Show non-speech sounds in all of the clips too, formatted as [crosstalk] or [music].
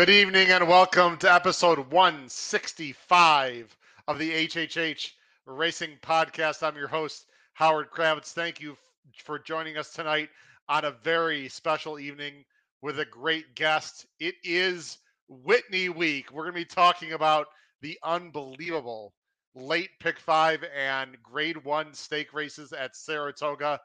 Good evening and welcome to episode 165 of the HHH Racing Podcast. I'm your host, Howard Kravets. Thank you for joining us tonight on a very special evening with a great guest. It is Whitney Week. We're going to be talking about the unbelievable late pick five and grade one stake races at Saratoga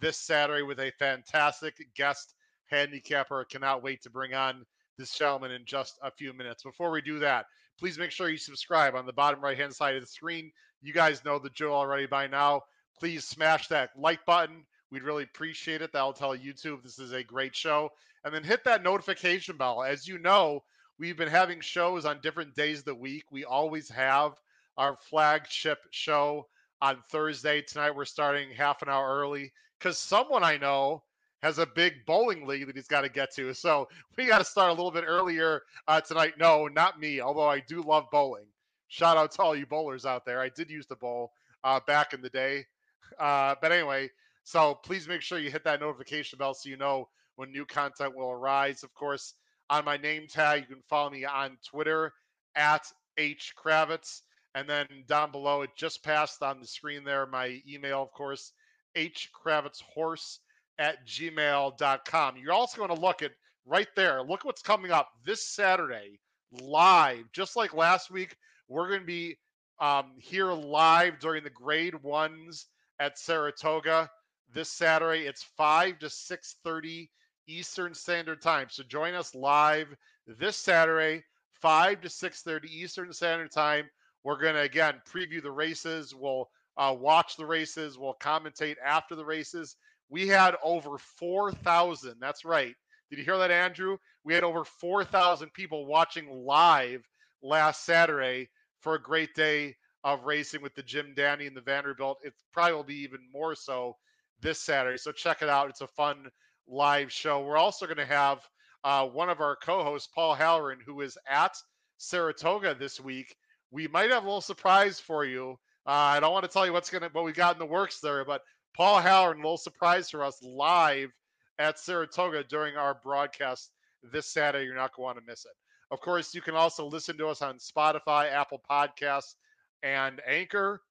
this Saturday with a fantastic guest handicapper. I cannot wait to bring on this gentleman in just a few minutes. Before we do that, please make sure you subscribe on the bottom right hand side of the screen. You guys know the drill already by now. Please smash that like button. We'd really appreciate it. That'll tell YouTube this is a great show. And then hit that notification bell. As you know, we've been having shows on different days of the week. We always have our flagship show on Thursday. Tonight, we're starting half an hour early because someone I know has a big bowling league that he's got to get to. So [laughs] we got to start a little bit earlier uh, tonight. No, not me, although I do love bowling. Shout out to all you bowlers out there. I did use the bowl uh, back in the day. [laughs] Uh, but anyway, so please make sure you hit that notification bell so you know when new content will arise. Of course, on my name tag, you can follow me on Twitter at H Kravets. And then down below, it just passed on the screen there, my email, of course, H Kravets Horse at gmail.com. You're also going to look at right there. Look what's coming up this Saturday live. Just like last week, we're going to be um, here live during the grade ones at Saratoga this Saturday. It's 5 to 6.30 Eastern Standard Time. So join us live this Saturday, 5 to 6.30 Eastern Standard Time. We're going to, again, preview the races. We'll uh, watch the races. We'll commentate after the races. We had over 4,000. That's right. Did you hear that, Andrew? We had over 4,000 people watching live last Saturday for a great day of racing with the Jim Dandy and the Vanderbilt. It probably will be even more so this Saturday. So check it out. It's a fun live show. We're also going to have uh, one of our co-hosts, Paul Halloran, who is at Saratoga this week. We might have a little surprise for you. Uh, I don't want to tell you what's gonna what we got in the works there, but Paul Halloran, little surprise for us live at Saratoga during our broadcast this Saturday. You're not going to miss it. Of course, you can also listen to us on Spotify, Apple Podcasts, and Anchor.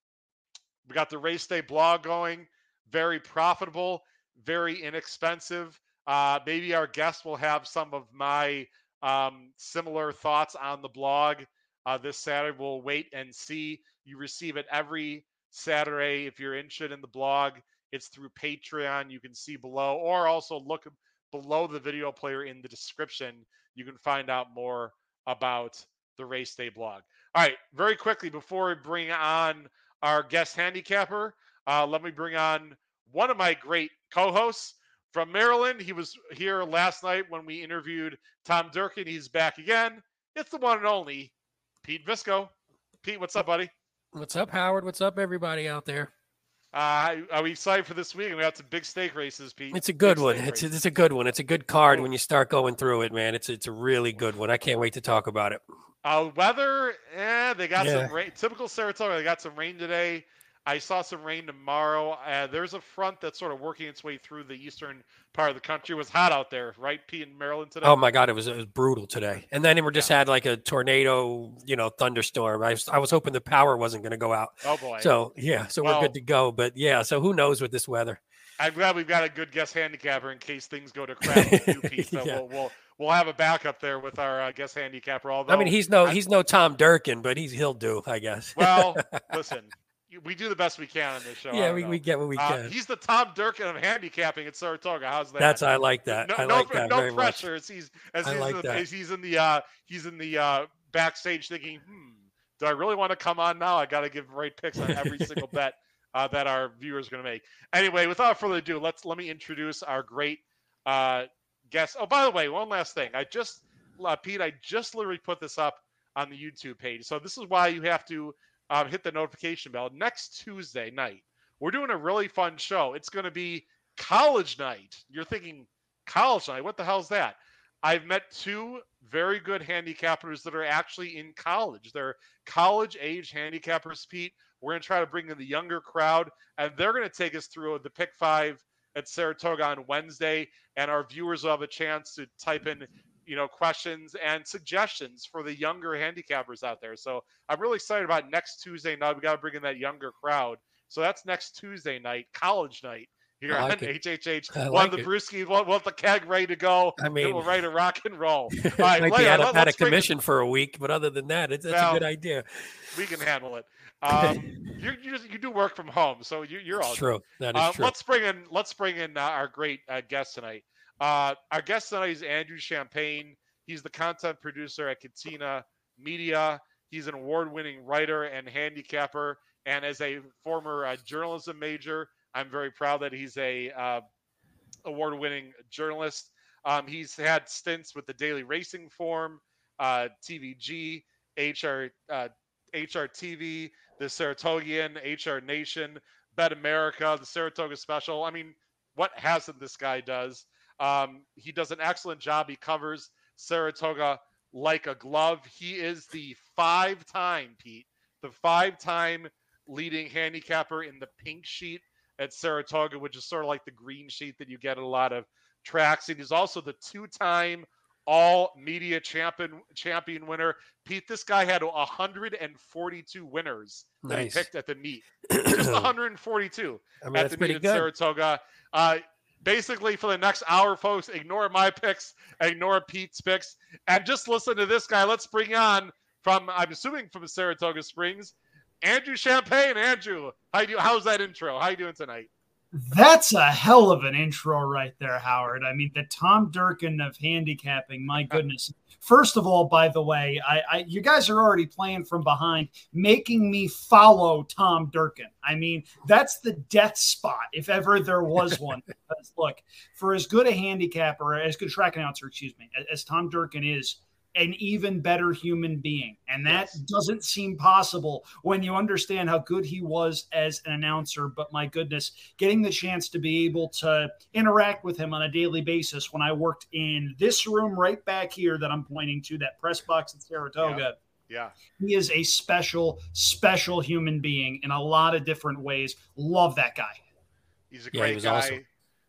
We got the race day blog going, very profitable, very inexpensive. Uh, maybe our guest will have some of my um, similar thoughts on the blog uh, this Saturday. We'll wait and see. You receive it every Saturday. If you're interested in the blog, it's through Patreon. You can see below, or also look below the video player in the description. You can find out more about the race day blog. All right, very quickly before we bring on our guest handicapper, uh, let me bring on one of my great co-hosts from Maryland. He was here last night when we interviewed Tom Durkin. He's back again. It's the one and only Pete Visco. Pete, what's up, buddy? What's up, Howard? What's up, everybody out there? Uh, are we excited for this week? We got some big stake races, Pete. It's a good big one. It's a, it's a good one. It's a good card when you start going through it, man. It's it's a really good one. I can't wait to talk about it. Uh, weather, eh, they got Yeah. some rain. Typical Saratoga, they got some rain today. I saw some rain tomorrow. Uh, there's a front that's sort of working its way through the eastern part of the country. It was hot out there, right, Pete, in Maryland today? Oh my god, it was it was brutal today. And then we just had like a tornado, you know, thunderstorm. I was I was hoping the power wasn't going to go out. Oh, boy. So yeah, so we're good to go. But yeah, so who knows with this weather? I'm glad we've got a good guest handicapper in case things go to crap with you, [laughs] Pete. So Yeah. we'll, we'll we'll have a backup there with our uh, guest handicapper. Although I mean, he's no I- he's no Tom Durkin, but he's he'll do, I guess. well, [laughs] listen, we do the best we can on this show. Yeah, we, know. we get what we Uh, can. he's the Tom Durkin of handicapping at Saratoga. How's that? That's I like that. No, I no, like that no very much. pressure. As he's as he's, like in the, that. as he's in the uh, he's in the uh, backstage thinking, hmm, do I really want to come on now? I got to give right picks on every single [laughs] bet uh, that our viewers are going to make. Anyway, without further ado, let's let me introduce our great uh, guest. Oh, by the way, one last thing. I just uh, Pete, I just literally put this up on the YouTube page. So this is why you have to um, hit the notification bell. Next Tuesday night, we're doing a really fun show. It's going to be college night. You're thinking college night? What the hell's that? I've met two very good handicappers that are actually in college. They're college age handicappers, Pete. We're going to try to bring in the younger crowd, and they're going to take us through the pick five at Saratoga on Wednesday. And our viewers will have a chance to type in you know, questions and suggestions for the younger handicappers out there. So I'm really excited about next Tuesday night. We got to bring in that younger crowd. So that's next Tuesday night, college night here I on it. HHH. I One like the. Brewski, want, want the keg ready to go. I mean, we'll ready to rock and roll. I [laughs] All right, might Leia, be out, let- of, out of bring it- commission for a week, but other than that, it's, Well, a good idea. We can handle it. [laughs] Um, you you just, you do work from home, so you, you're all true. That is Uh, true. let's bring in let's bring in uh, our great uh, guest tonight. Uh, our guest tonight is Andrew Champagne. He's the content producer at Catena Media. He's an award-winning writer and handicapper, and as a former uh, journalism major, I'm very proud that he's a uh, award-winning journalist. Um, he's had stints with the Daily Racing Form, uh, TVG, HR, uh, HRTV, the Saratogian, HR Nation, Bet America, the Saratoga Special. I mean, what hasn't this guy does? Um, he does an excellent job. He covers Saratoga like a glove. He is the five-time Pete, the five-time leading handicapper in the pink sheet at Saratoga, which is sort of like the green sheet that you get at a lot of tracks. And he's also the two-time all media champion champion winner. Pete, this guy had 142 winners that he picked at the meet. [clears throat] Just 142 I mean, at the meet good. in Saratoga. Uh, basically, for the next hour, folks, ignore my picks, ignore Pete's picks, and just listen to this guy. Let's bring on from I'm assuming from Saratoga Springs, Andrew Champagne. Andrew, how you? How's that intro? How you doing tonight? That's a hell of an intro right there, Howard. I mean, the Tom Durkin of handicapping. My goodness. First of all, by the way, I, I you guys are already playing from behind, making me follow Tom Durkin. I mean, that's the death spot if ever there was [laughs] one. Because look, for as good a handicapper, as good a track announcer, excuse me, as, as Tom Durkin is, an even better human being. And that Yes. doesn't seem possible when you understand how good he was as an announcer. But my goodness, getting the chance to be able to interact with him on a daily basis when I worked in this room right back here that I'm pointing to, that press box in Saratoga. Yeah, He is a special, special human being in a lot of different ways. Love that guy. he's a Yeah, he great guy. awesome.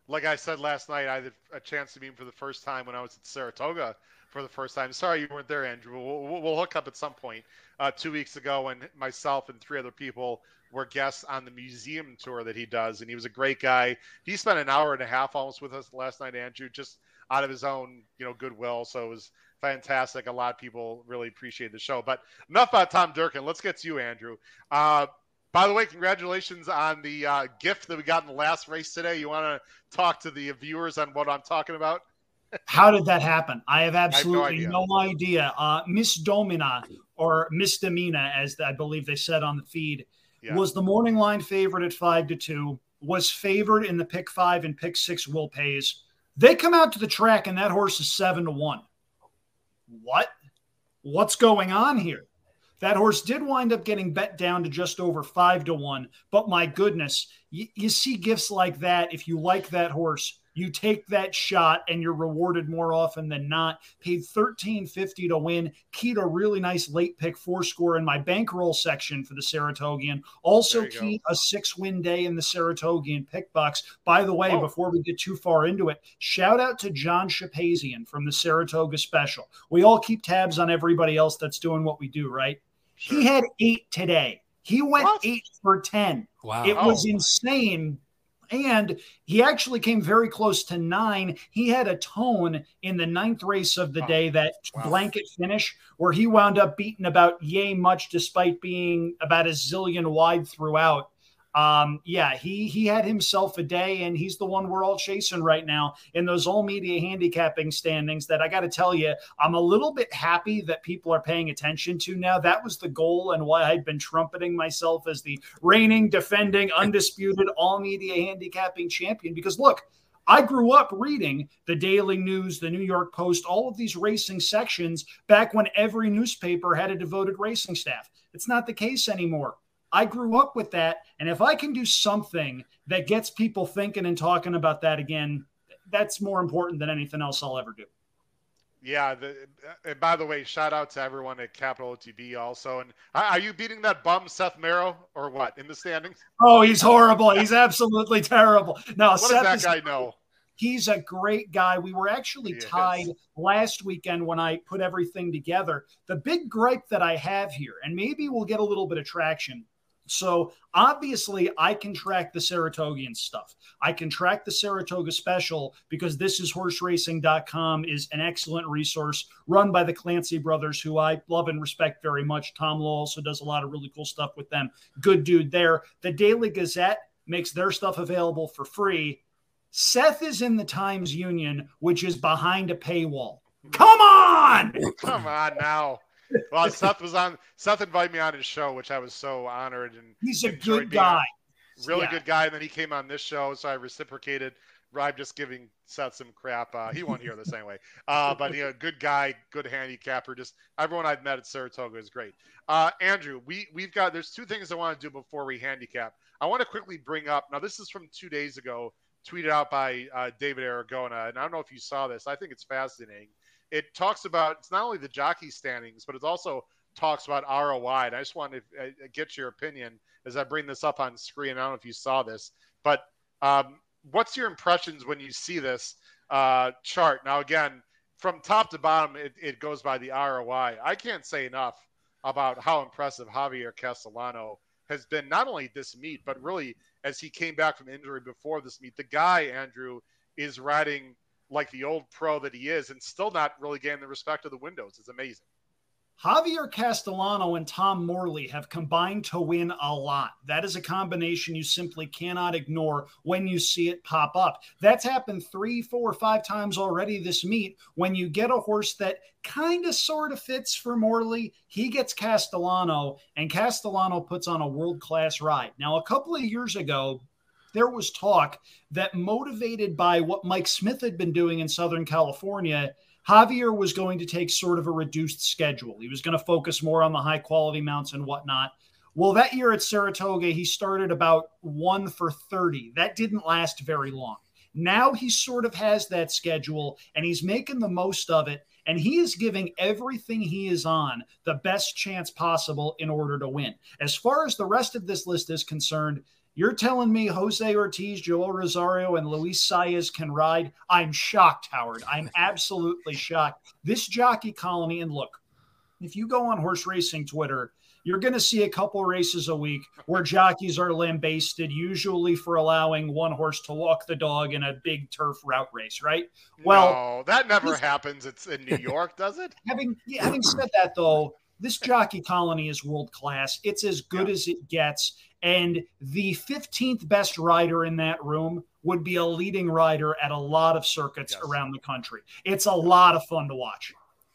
Like I said last night, I had a chance to meet him for the first time when I was at Saratoga for the first time. Sorry you weren't there, Andrew. We'll, we'll, hook up at some point. Uh, two weeks ago, when myself and three other people were guests on the museum tour that he does, and he was a great guy. He spent an hour and a half almost with us last night, Andrew, just out of his own, you know, goodwill. So it was fantastic. A lot of people really appreciate the show. But enough about Tom Durkin. Let's get to you, Andrew. Uh, by the way, congratulations on the uh, gift that we got in the last race today. You want to talk to the viewers on what I'm talking about? How did that happen? I have absolutely idea. no idea. Uh, Miss Domina or Misdemeanor, as I believe they said on the feed, Yeah. was the morning line favorite at five to two. Was favored in the pick five and pick six will pays. They come out to the track and that horse is seven to one. What? What's going on here? That horse did wind up getting bet down to just over five to one. But my goodness, you, you see gifts like that. If you like that horse, you take that shot and you're rewarded more often than not. Paid thirteen fifty to win. Keyed a really nice late pick four score in my bankroll section for the Saratogian. Also There you go. keyed a six win day in the Saratogian pick box. By the way, Oh. before we get too far into it, shout out to John Shapazian from the Saratoga Special. We all keep tabs on everybody else that's doing what we do, right? Sure. He had eight today. He went What? eight for ten. Wow. It Oh. was insane. And he actually came very close to nine. He had a tone in the ninth race of the Wow. day, that Wow. blanket finish, where he wound up beating about yay much despite being about a zillion wide throughout. Um, yeah, he he had himself a day, and he's the one we're all chasing right now in those all media handicapping standings. That I got to tell you, I'm a little bit happy that people are paying attention to now. That was the goal, and why I'd been trumpeting myself as the reigning, defending, undisputed all media handicapping champion. Because look, I grew up reading the Daily News, the New York Post, all of these racing sections back when every newspaper had a devoted racing staff. It's not the case anymore. I grew up with that. And if I can do something that gets people thinking and talking about that again, that's more important than anything else I'll ever do. Yeah. The, and by the way, shout out to everyone at Capital OTB also. And are you beating that bum Seth Merrow or what in the standings? Oh, he's horrible. He's absolutely terrible. No, What Seth does that is guy know? He's a great guy. We were actually tied last weekend when I put everything together. The big gripe that I have here, and maybe we'll get a little bit of traction. So obviously, I can track the Saratogian stuff. I can track the Saratoga special because this is horseracing.com is an excellent resource run by the Clancy brothers, who I love and respect very much. Tom Law also does a lot of really cool stuff with them. Good dude there. The Daily Gazette makes their stuff available for free. Seth is in the Times Union, which is behind a paywall. Come on! Come on now. Well, Seth was on. Seth invited me on his show, which I was so honored and He's a good guy. really Yeah. good guy. And then he came on this show, so I reciprocated. I'm just giving Seth some crap. Uh, he won't hear this anyway. Uh, but you know, good guy, good handicapper. Just everyone I've met at Saratoga is great. Uh, Andrew, we we've got there's two things I want to do before we handicap. I want to quickly bring up. Now, this is from two days ago, tweeted out by uh, David Aragona, and I don't know if you saw this. I think it's fascinating. It talks about it's not only the jockey standings, but it also talks about ROI. And I just wanted to uh, get your opinion as I bring this up on screen. I don't know if you saw this, but um, what's your impressions when you see this uh, chart? Now, again, from top to bottom, it, it goes by the ROI. I can't say enough about how impressive Javier Castellano has been, not only this meet, but really as he came back from injury before this meet. The guy, Andrew, is riding like the old pro that he is and still not really getting the respect of the windows. It's amazing. Javier Castellano and Tom Morley have combined to win a lot. That is a combination you simply cannot ignore when you see it pop up. That's happened three, four, five times already this meet. When you get a horse that kind of sort of fits for Morley, he gets Castellano, and Castellano puts on a world class ride. Now, a couple of years ago, there was talk that motivated by what Mike Smith had been doing in Southern California, Javier was going to take sort of a reduced schedule. He was going to focus more on the high quality mounts and whatnot. Well, that year at Saratoga, he started about one for 30. That didn't last very long. Now he sort of has that schedule and he's making the most of it. And he is giving everything he is on the best chance possible in order to win. As far as the rest of this list is concerned, you're telling me Jose Ortiz, Joel Rosario, and Luis Saez can ride? I'm shocked, Howard. I'm [laughs] absolutely shocked. This jockey colony, and look, if you go on horse racing Twitter, you're going to see a couple races a week where jockeys are lambasted, usually for allowing one horse to walk the dog in a big turf route race, right? Well, no, that never happens. It's in New [laughs] York, does it? having having said that though this jockey colony is world class it's as good as it gets and the 15th best rider in that room would be a leading rider at a lot of circuits Yes. around the country it's a lot of fun to watch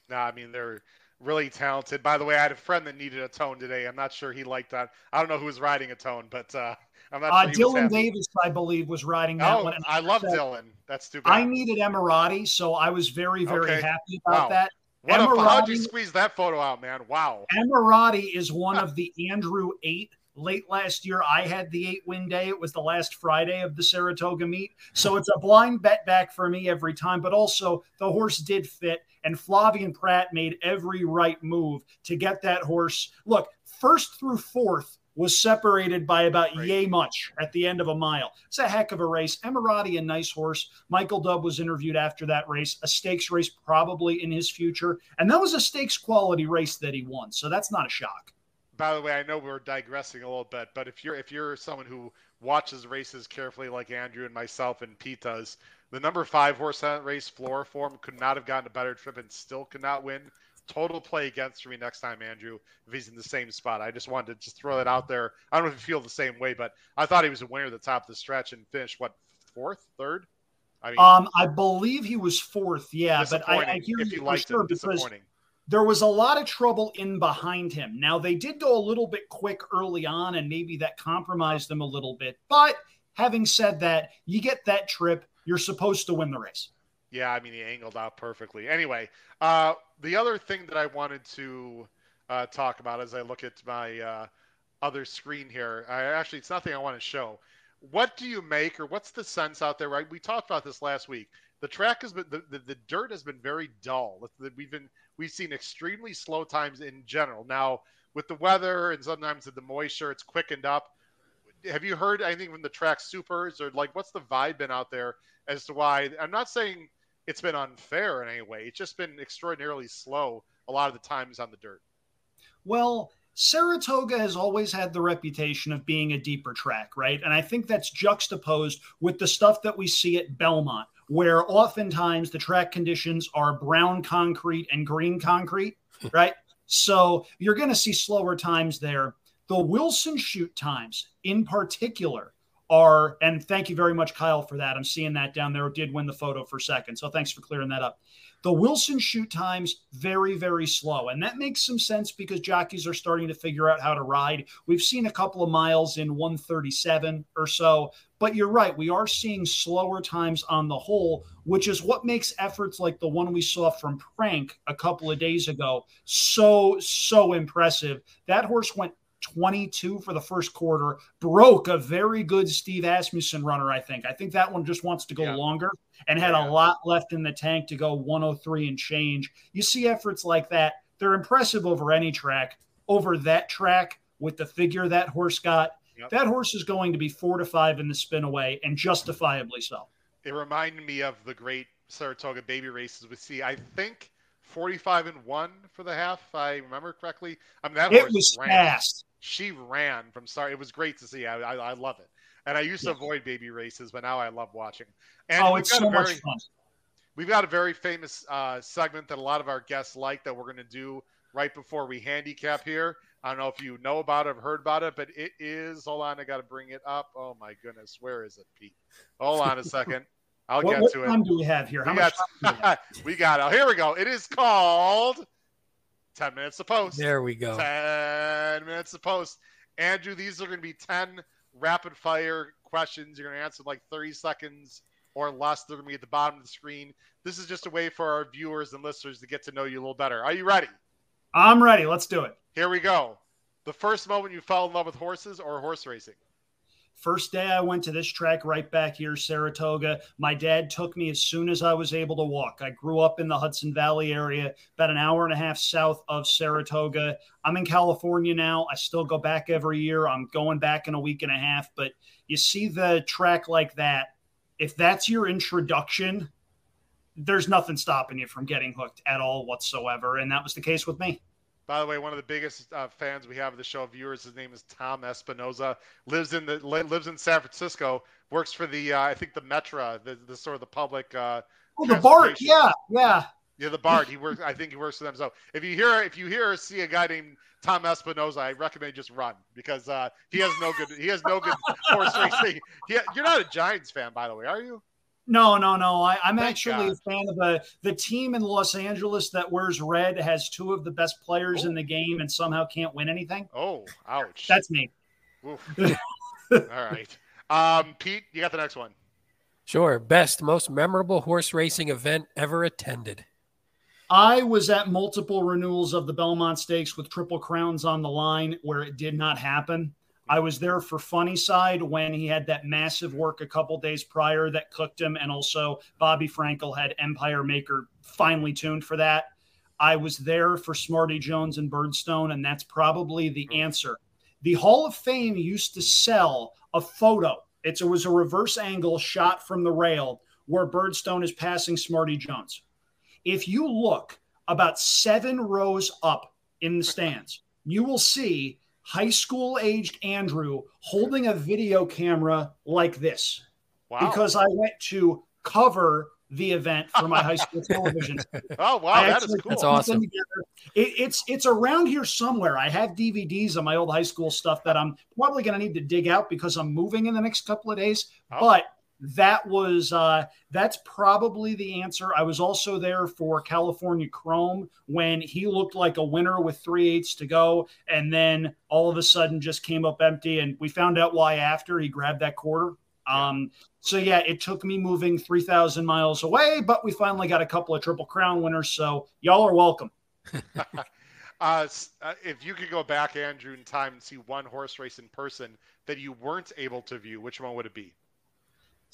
No, I mean they're really talented. By the way, I had a friend that needed a tone today. I'm not sure he liked that. I don't know who was riding a tone, but uh, I'm not uh, sure dylan davis i believe was riding that Oh, one I love Dylan. That's too bad. i needed emirati so i was very very Okay. happy about Wow. that what a, how'd you Emirati- squeeze that photo out, man? Wow. Emirati is one [laughs] of the Andrew eight. Late last year, I had the eight win day. It was the last Friday of the Saratoga meet. So it's a blind bet back for me every time. But also, the horse did fit, and Flavien Prat made every right move to get that horse. Look, first through fourth was separated by about Right. yay much at the end of a mile. It's a heck of a race. Emirati, a nice horse. Michael Dubb was interviewed after that race, a stakes race probably in his future. And that was a stakes quality race that he won. So that's not a shock. By the way, I know we're digressing a little bit, but if you're if you're someone who watches races carefully, like Andrew and myself and Pete does, the number five horse in that race, Floor Form, could not have gotten a better trip and still could not win. Total play against for me next time, Andrew, if he's in the same spot. I just wanted to just throw that out there. I don't know if you feel the same way, but I thought he was a winner at the top of the stretch and finished what fourth, third. I mean, Um, I believe he was fourth. Yeah, but I, I hear you for sure because disappointing. there was a lot of trouble in behind him. Now they did go a little bit quick early on, and maybe that compromised them a little bit. But having said that, you get that trip, you're supposed to win the race. Yeah, I mean, he angled out perfectly. Anyway, uh, the other thing that I wanted to uh, talk about as I look at my uh, other screen here, I actually, it's nothing I want to show. What do you make, or what's the sense out there? Right, we talked about this last week. The track has been, the, the, the dirt has been very dull. We've been, we've seen extremely slow times in general. Now, with the weather and sometimes with the moisture, it's quickened up. have you heard anything from the track supers or like what's the vibe been out there as to why? I'm not saying it's been unfair in any way. It's just been extraordinarily slow a lot of the times on the dirt. Well, Saratoga has always had the reputation of being a deeper track, right? And I think that's juxtaposed with the stuff that we see at Belmont, where oftentimes the track conditions are brown concrete and green concrete, [laughs] right? So you're going to see slower times there. The Wilson chute times in particular are, and thank you very much, Kyle, for that. I'm seeing that down there. Did win the photo for second. So thanks for clearing that up. The Wilson chute times very, very slow. And that makes some sense because jockeys are starting to figure out how to ride. We've seen a couple of miles in 137 or so, but you're right. We are seeing slower times on the whole, which is what makes efforts like the one we saw from Prank a couple of days ago so, so impressive. That horse went 22 for the first quarter, broke a very good Steve Asmussen runner, I think. I think that one just wants to go yeah. longer and had yeah. a lot left in the tank to go 103 and change. You see efforts like that, they're impressive over any track. Over that track, with the figure that horse got, yep. that horse is going to be four to five in the Spinaway, and justifiably so. It reminded me of the great Saratoga baby races we see. I think 45 and one for the half, if I remember correctly. I mean, that it was ran. fast she ran from start. It was great to see. I, I, I love it. And I used to avoid baby races, but now I love watching. And oh, it's so very, much fun. We've got a very famous uh, segment that a lot of our guests like that we're going to do right before we handicap here. I don't know if you know about it or heard about it, but it is. Hold on, I got to bring it up. Oh my goodness, where is it, Pete? Hold on a [laughs] second. I'll what, get what to time it. do we have here? How we much got, [laughs] we got it. Here we go. It is called 10 minutes to post. There we go. 10 minutes to post. Andrew, these are going to be 10 rapid fire questions. You're going to answer in like 30 seconds or less. They're going to be at the bottom of the screen. This is just a way for our viewers and listeners to get to know you a little better. Are you ready? I'm ready. Let's do it. Here we go. The first moment you fell in love with horses or horse racing? First day I went to this track right back here, Saratoga. My dad took me as soon as I was able to walk. I grew up in the Hudson Valley area, about an hour and a half south of Saratoga. I'm in California now. I still go back every year. I'm going back in a week and a half. But you see the track like that, if that's your introduction, there's nothing stopping you from getting hooked at all whatsoever. And that was the case with me. By the way, one of the biggest uh, fans we have of the show, viewers, his name is Tom Espinoza. lives in the lives in San Francisco. Works for the uh, I think the Metra, the, the sort of the public. Uh, oh, the BART, yeah, yeah, yeah, the BART. He works. I think he works for them. So if you hear if you hear or see a guy named Tom Espinoza, I recommend just run because uh, he has no good he has no good horse racing. [laughs] He, you're not a Giants fan, by the way, are you? No, no, no. I, am actually God. a fan of the the team in Los Angeles that wears red has two of the best players Ooh. in the game and somehow can't win anything. Oh, ouch! That's me. [laughs] All right, um, Pete, you got the next one. Sure. Best, most memorable horse racing event ever attended. I was at multiple renewals of the Belmont Stakes with Triple Crowns on the line where it did not happen. I was there for Funny Cide when he had that massive work a couple days prior that cooked him, and also Bobby Frankel had Empire Maker finely tuned for that. I was there for Smarty Jones and Birdstone, and that's probably the mm. answer. The Hall of Fame used to sell a photo. It was a reverse angle shot from the rail where Birdstone is passing Smarty Jones. If you look about seven rows up in the [laughs] stands, you will see high school aged Andrew holding a video camera like this wow. because I went to cover the event for my high school [laughs] television. oh wow, that is cool. That's awesome. It, it's it's around here somewhere. I have DVDs of my old high school stuff that I'm probably going to need to dig out because I'm moving in the next couple of days. Oh. But that was uh, that's probably the answer. I was also there for California Chrome when he looked like a winner with three eighths to go, and then all of a sudden just came up empty. And we found out why after he grabbed that quarter. Um, so yeah, it took me moving three thousand miles away, but we finally got a couple of Triple Crown winners. So y'all are welcome. [laughs] uh, uh, if you could go back, Andrew, in time and see one horse race in person that you weren't able to view, which one would it be?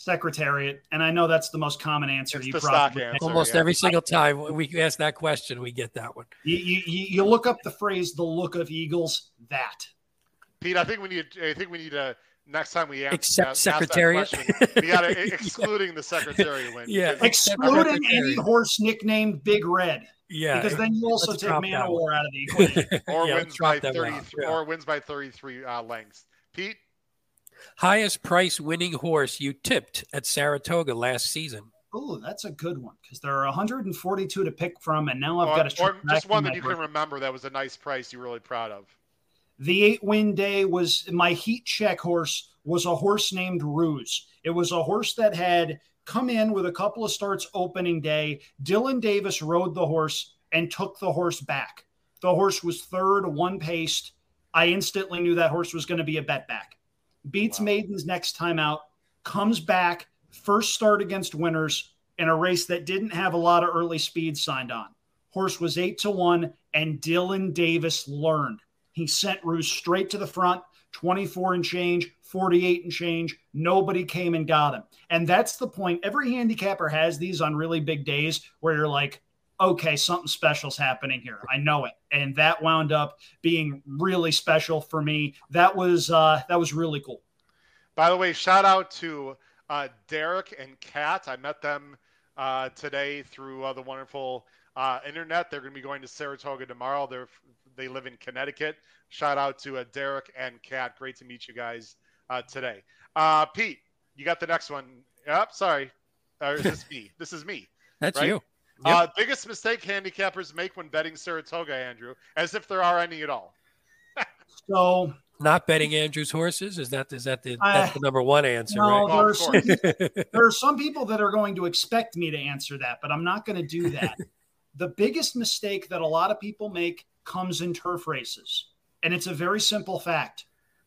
Secretariat, and I know that's the most common answer. It's you the probably answer, almost yeah. every single time we ask that question, we get that one. You, you, you look up the phrase "the look of eagles." That Pete, I think we need. I think we need to next time we ask, Except ask, Secretariat. Ask that question, we got to [laughs] excluding the secretary win. Yeah. Excluding any horse nicknamed Big Red, Yeah. because then you also let's take drop that Man o' War out of the equation. or Yeah, wins by drop that one 30 off. Yeah. or wins by 33 uh, lengths. Pete, Highest price winning horse you tipped at Saratoga last season. Oh, that's a good one because there are 142 to pick from, and now I've or, got to or just one that you can remember that was a nice price you're really proud of. The eight win day was my heat check horse was a horse named Ruse. It was a horse that had come in with a couple of starts opening day. Dylan Davis rode the horse and took the horse back. The horse was third, one paced. I instantly knew that horse was going to be a bet back. Beats Wow. Maidens next time out, comes back, first start against winners in a race that didn't have a lot of early speed signed on. Horse was eight to one, and Dylan Davis learned. He sent Ruse straight to the front, 24 and change, 48 and change. Nobody came and got him. And that's the point. Every handicapper has these on really big days where you're like, okay, something special's happening here. I know it. And that wound up being really special for me. That was uh that was really cool. By the way, shout out to uh, Derek and Kat. I met them uh, today through uh, the wonderful uh, internet. They're going to be going to Saratoga tomorrow. They're they live in Connecticut. Shout out to uh, Derek and Kat. Great to meet you guys uh, today. Uh, Pete, you got the next one. Yep, sorry. Or is this me? This is me. [laughs] That's Right? you. Yep. Uh, biggest mistake handicappers make when betting Saratoga, Andrew, as if there are any at all. So Not betting Andrew's horses. Is that is that the I- that's the number one answer, no, Well, there, are some, [laughs] there are some people that are going to expect me to answer that, but I'm not going to do that. [laughs] the biggest mistake that a lot of people make comes in turf races. And it's a very simple fact.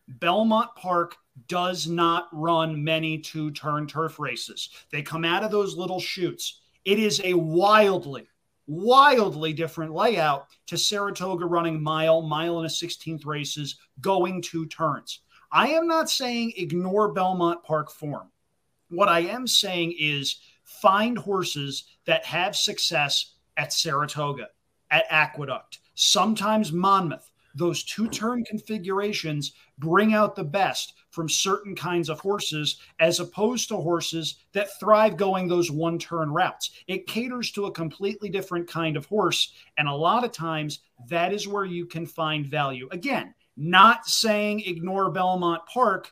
Belmont Park does not run many two turn turf races. They come out of those little chutes. It is a wildly, wildly different layout to Saratoga running mile, mile and a 16th races, going two turns. I am not saying ignore Belmont Park form. What I am saying is find horses that have success at Saratoga, at Aqueduct, sometimes Monmouth. Those two turn configurations bring out the best from certain kinds of horses as opposed to horses that thrive going those one turn routes. It caters to a completely different kind of horse. And a lot of times that is where you can find value. Again, not saying ignore Belmont Park,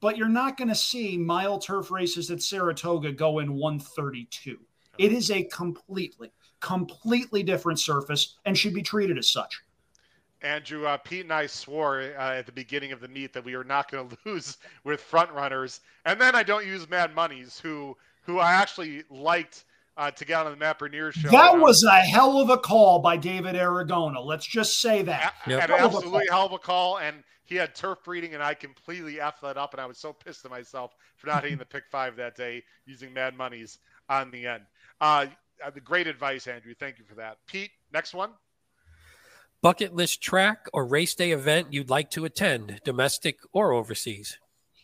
but you're not going to see mile turf races at Saratoga go in 132. It is a completely, completely different surface and should be treated as such. Andrew, uh, Pete and I swore uh, at the beginning of the meet that we were not going [laughs] to lose with front runners, and then I don't use Mad Monies, who who I actually liked uh, to get on the Mapperneer show. That was a hell of a call by David Aragona. Let's just say that. a- Yep. an Hell of absolutely hell of a call, and he had turf breeding, and I completely effed that up, and I was so pissed at myself for not hitting the pick five that day using Mad Monies on the end. Uh, uh, the great advice, Andrew. Thank you for that. Pete, next one. Bucket list track or race day event you'd like to attend, domestic or overseas.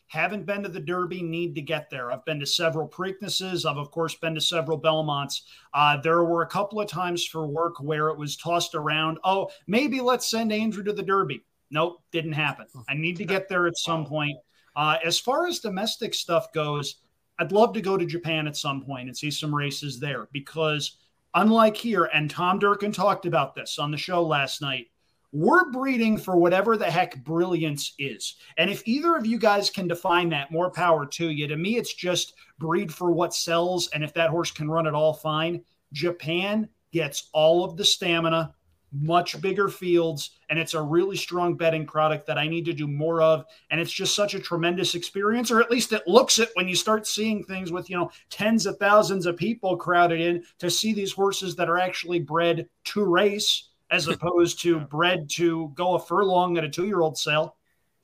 Haven't been to the Derby, need to get there. I've been to several Preaknesses. I've, of course, been to several Belmonts. Uh, there were a couple of times for work where it was tossed around. Oh, maybe let's send Andrew to the Derby. Nope, didn't happen. I need to get there at some point. Uh, as far as domestic stuff goes, I'd love to go to Japan at some point and see some races there because, unlike here, and Tom Durkin talked about this on the show last night, we're breeding for whatever the heck brilliance is. And if either of you guys can define that, more power to you. To me, it's just breed for what sells. And if that horse can run it all, fine. Japan gets all of the stamina, much bigger fields, and it's a really strong betting product that I need to do more of. And it's just such a tremendous experience, or at least it looks it when you start seeing things with, you know, tens of thousands of people crowded in to see these horses that are actually bred to race as [laughs] opposed to bred to go a furlong at a two-year-old sale.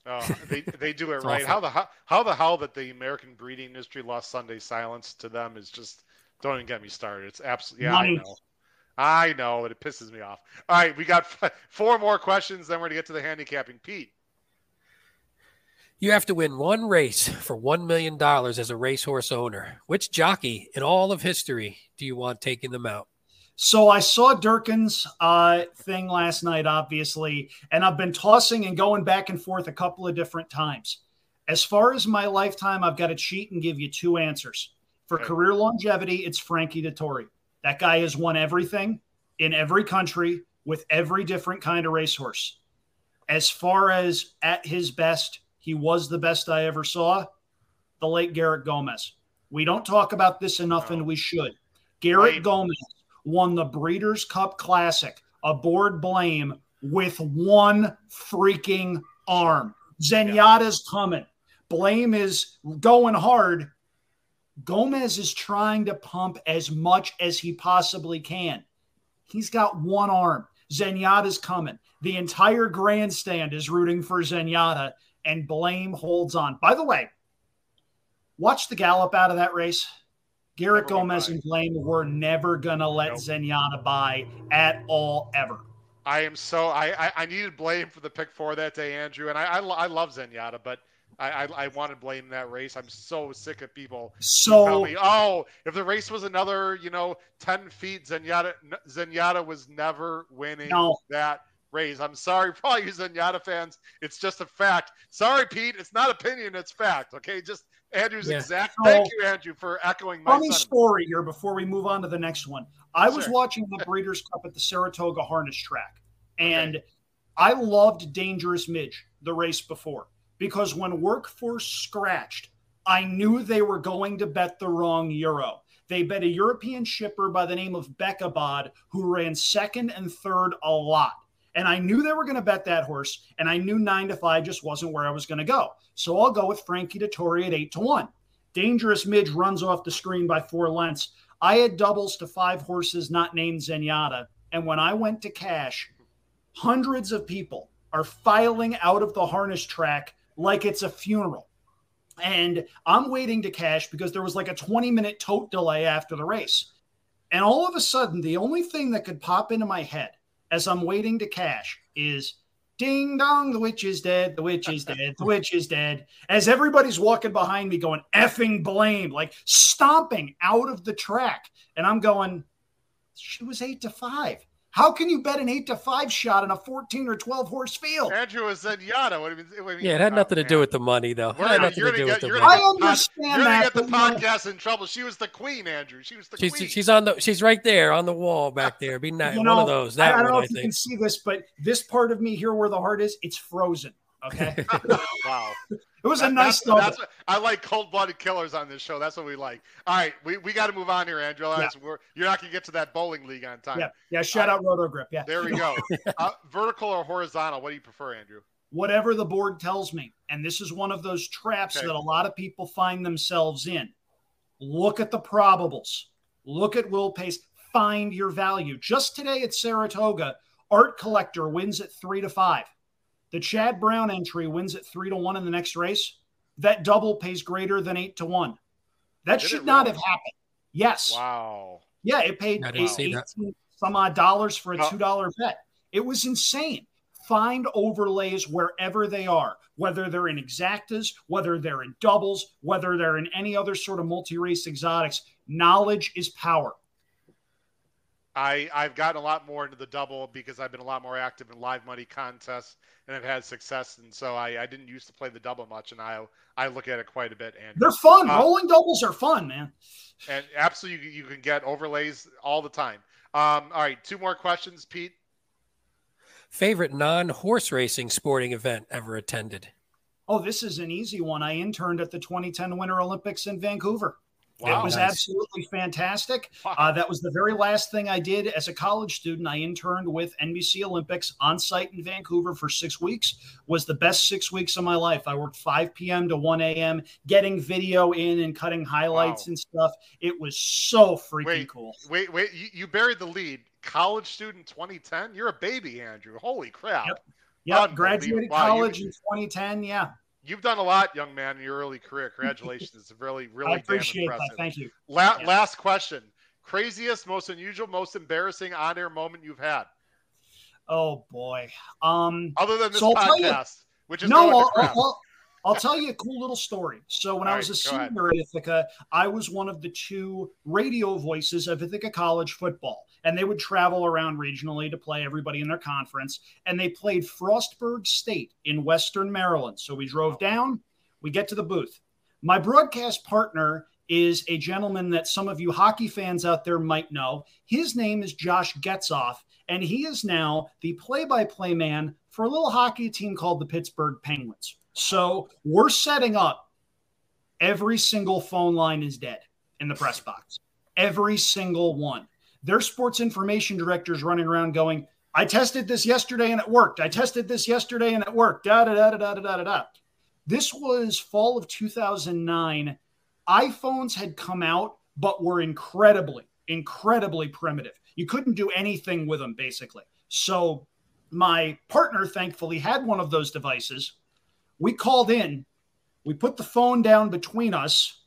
Oh, they they do it right. awful. How the how, how the hell that the American breeding industry lost Sunday silence to them is just don't even get me started. It's absolutely yeah, I know. I know, and it pisses me off. All right, we got f- four more questions, then we're gonna get to the handicapping. Pete, You have to win one race for $1 million as a racehorse owner. Which jockey in all of history do you want taking them out? So I saw Durkin's uh, thing last night, obviously, and I've been tossing and going back and forth a couple of different times. As far as my lifetime, I've got to cheat and give you two answers. For Okay. career longevity, it's Frankie Dettori. That guy has won everything in every country with every different kind of racehorse. As far as at his best, he was the best I ever saw. The late Garrett Gomez. We don't talk about this enough, No. and we should. Garrett Right. Gomez won the Breeders' Cup Classic aboard Blame with one freaking arm. Zenyatta's coming. Blame is going hard. Gomez is trying to pump as much as he possibly can. He's got one arm. Zenyatta's coming. The entire grandstand is rooting for Zenyatta, and Blame holds on. By the way, watch the gallop out of that race. Garrett Never Gomez and Blame were never going to let Nope. Zenyatta by at all, ever. I am so I, I I needed blame for the pick four that day, Andrew, and I I, I love Zenyatta, but I, I I wanted blame that race. I'm so sick of people tell So me, oh, if the race was another you know ten feet, Zenyatta Zenyatta was never winning No. that race. I'm sorry for all you Zenyatta fans. It's just a fact. Sorry, Pete. It's not opinion. It's fact. Okay, just Andrew's Yeah. exact. So- Thank you, Andrew, for echoing my funny sentiment. story here before we move on to the next one. I was watching the Breeders' Cup at the Saratoga Harness Track, and I loved Dangerous Midge the race before because when Workforce scratched, I knew they were going to bet the wrong Euro. They bet a European shipper by the name of Behkabad who ran second and third a lot. And I knew they were going to bet that horse, and I knew nine to five just wasn't where I was going to go. So I'll go with Frankie Dettori at eight to one. Dangerous Midge runs off the screen by four lengths. I had doubles to five horses not named Zenyatta. And when I went to cash, hundreds of people are filing out of the harness track like it's a funeral. And I'm waiting to cash because there was like a 20 minute tote delay after the race. And all of a sudden, the only thing that could pop into my head as I'm waiting to cash is ding dong, the witch is dead, the witch is dead, the witch is dead. As everybody's walking behind me going, effing blame, like stomping out of the track. And I'm going, she was eight to five. How can you bet an eight to five shot in a 14 or 12 horse field? Andrew is Zenyatta. What do you mean? what do you Yeah, it mean? had Oh, nothing to do man. with the money, though. It We're had nothing you're to gonna do with get- the money. I get the pod- understand You're gonna get the but, you know, podcast in trouble. She was the queen, Andrew. She was the She's queen. she's on the she's right there on the wall back there. Be nice. you one of those. That I don't one, know I if you can think. see this, but this part of me here where the heart is, it's frozen. Okay. [laughs] wow. It was a That- nice that's, that's what, I like cold-blooded killers on this show. That's what we like. All right, we, we got to move on here, Andrew. Otherwise We're, you're not gonna get to that bowling league on time. Yeah. Yeah. Shout out Roto Grip. Yeah. There we go. [laughs] uh, vertical or horizontal? What do you prefer, Andrew? Whatever the board tells me. And this is one of those traps Okay. that a lot of people find themselves in. Look at the probables. Look at will pays. Find your value. Just today at Saratoga, Art Collector wins at three to five. The Chad Brown entry wins at three to one in the next race. That double pays greater than eight to one. That Did should not really? have happened. Yes. Wow. Yeah, it paid I didn't eight- see that. 18 some odd dollars for a Oh. two dollar bet. It was insane. Find overlays wherever they are, whether they're in exactas, whether they're in doubles, whether they're in any other sort of multi race exotics. Knowledge is power. I I've gotten a lot more into the double because I've been a lot more active in live money contests and I've had success. And so I, I didn't used to play the double much, and I I look at it quite a bit. And They're fun. Uh, Rolling doubles are fun, man. and absolutely you, you can get overlays all the time. Um, all right, two more questions, Pete. Favorite non-horse racing sporting event ever attended? Oh, this is an easy one. I interned at the 2010 Winter Olympics in Vancouver. Wow. It was Nice. absolutely fantastic. Wow. Uh, that was the very last thing I did as a college student. I interned with NBC Olympics on site in Vancouver for six weeks. Was the best six weeks of my life. I worked 5 p.m. to 1 a.m. getting video in and cutting highlights Wow. and stuff. It was so freaking Wait, cool. wait, wait! You, you buried the lead. College student 2010. You're a baby, Andrew. Holy crap! Yep. Yep, Unbelievable. graduated Wow, you- college in 2010. Yeah, You've done a lot, young man, in your early career. Congratulations! it's really, [laughs] really I appreciate damn that. impressive. Thank you. La- Yeah. Last question: craziest, most unusual, most embarrassing on-air moment you've had, Oh boy. Um, other than this So I'll you- podcast, which is no, going I'll. I'll, I'll, tell you a cool little story. So when All I was a right, ahead. senior at Ithaca, I was one of the two radio voices of Ithaca College football, and they would travel around regionally to play everybody in their conference. And they played Frostburg State in Western Maryland. So we drove down. We get to the booth. My broadcast partner is a gentleman that some of you hockey fans out there might know. His name is Josh Getzoff, and he is now the play by play man for a little hockey team called the Pittsburgh Penguins. So we're setting up every single phone line is dead in the press box. Every single one. Their sports information directors running around going, I tested this yesterday and it worked. I tested this yesterday and it worked. Da da da da da da da da. This was fall of 2009. iPhones had come out, but were incredibly, incredibly primitive. You couldn't do anything with them, basically. So my partner thankfully had one of those devices. We called in, we put the phone down between us,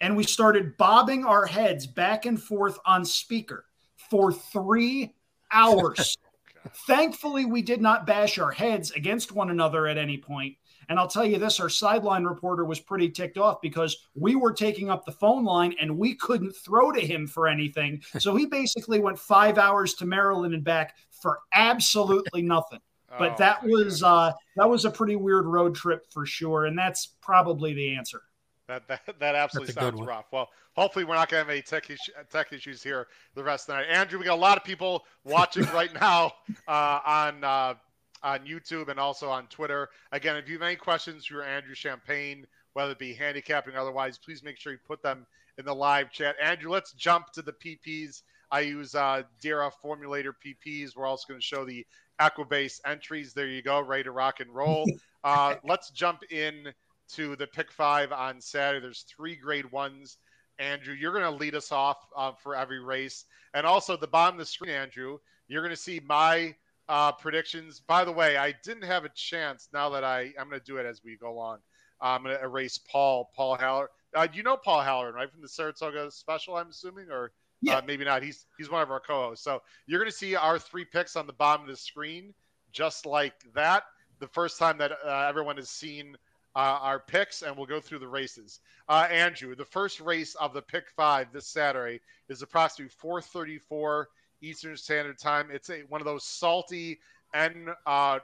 and we started bobbing our heads back and forth on speaker for three hours. [laughs] Thankfully, we did not bash our heads against one another at any point. And I'll tell you this our sideline reporter was pretty ticked off because we were taking up the phone line and we couldn't throw to him for anything. So he basically went five hours to Maryland and back for absolutely nothing. But oh, that was uh, that was a pretty weird road trip for sure, and that's probably the answer. That that, that absolutely sounds rough. Well, hopefully we're not going to have any tech, tech issues here the rest of the night. Andrew, we got a lot of people watching right [laughs] now uh, on uh, on YouTube and also on Twitter. Again, if you have any questions for Andrew Champagne, whether it be handicapping or otherwise, please make sure you put them in the live chat. Andrew, let's jump to the PPs. I use uh, Dira Formulator PPs. We're also going to show the Equibase entries. There you go, ready to rock and roll. [laughs] Uh, let's jump in to the pick five on Saturday. There's three grade ones. Andrew, you're going to lead us off uh, for every race. And also the bottom of the screen, Andrew, you're going to see my uh, predictions. By the way, I didn't have a chance. Now that I, I'm going to do it as we go along. I'm going to erase Paul, Paul Haller. Uh, you know Paul Halloran, right, from the Saratoga Special, I'm assuming, or yeah. Uh, maybe not. He's he's one of our co-hosts. So you're going to see our three picks on the bottom of the screen, just like that. The first time that uh, everyone has seen uh, our picks, and we'll go through the races. Uh, Andrew, the first race of the pick five this Saturday is approximately 4:34 Eastern Standard Time. It's a one of those salty N uh,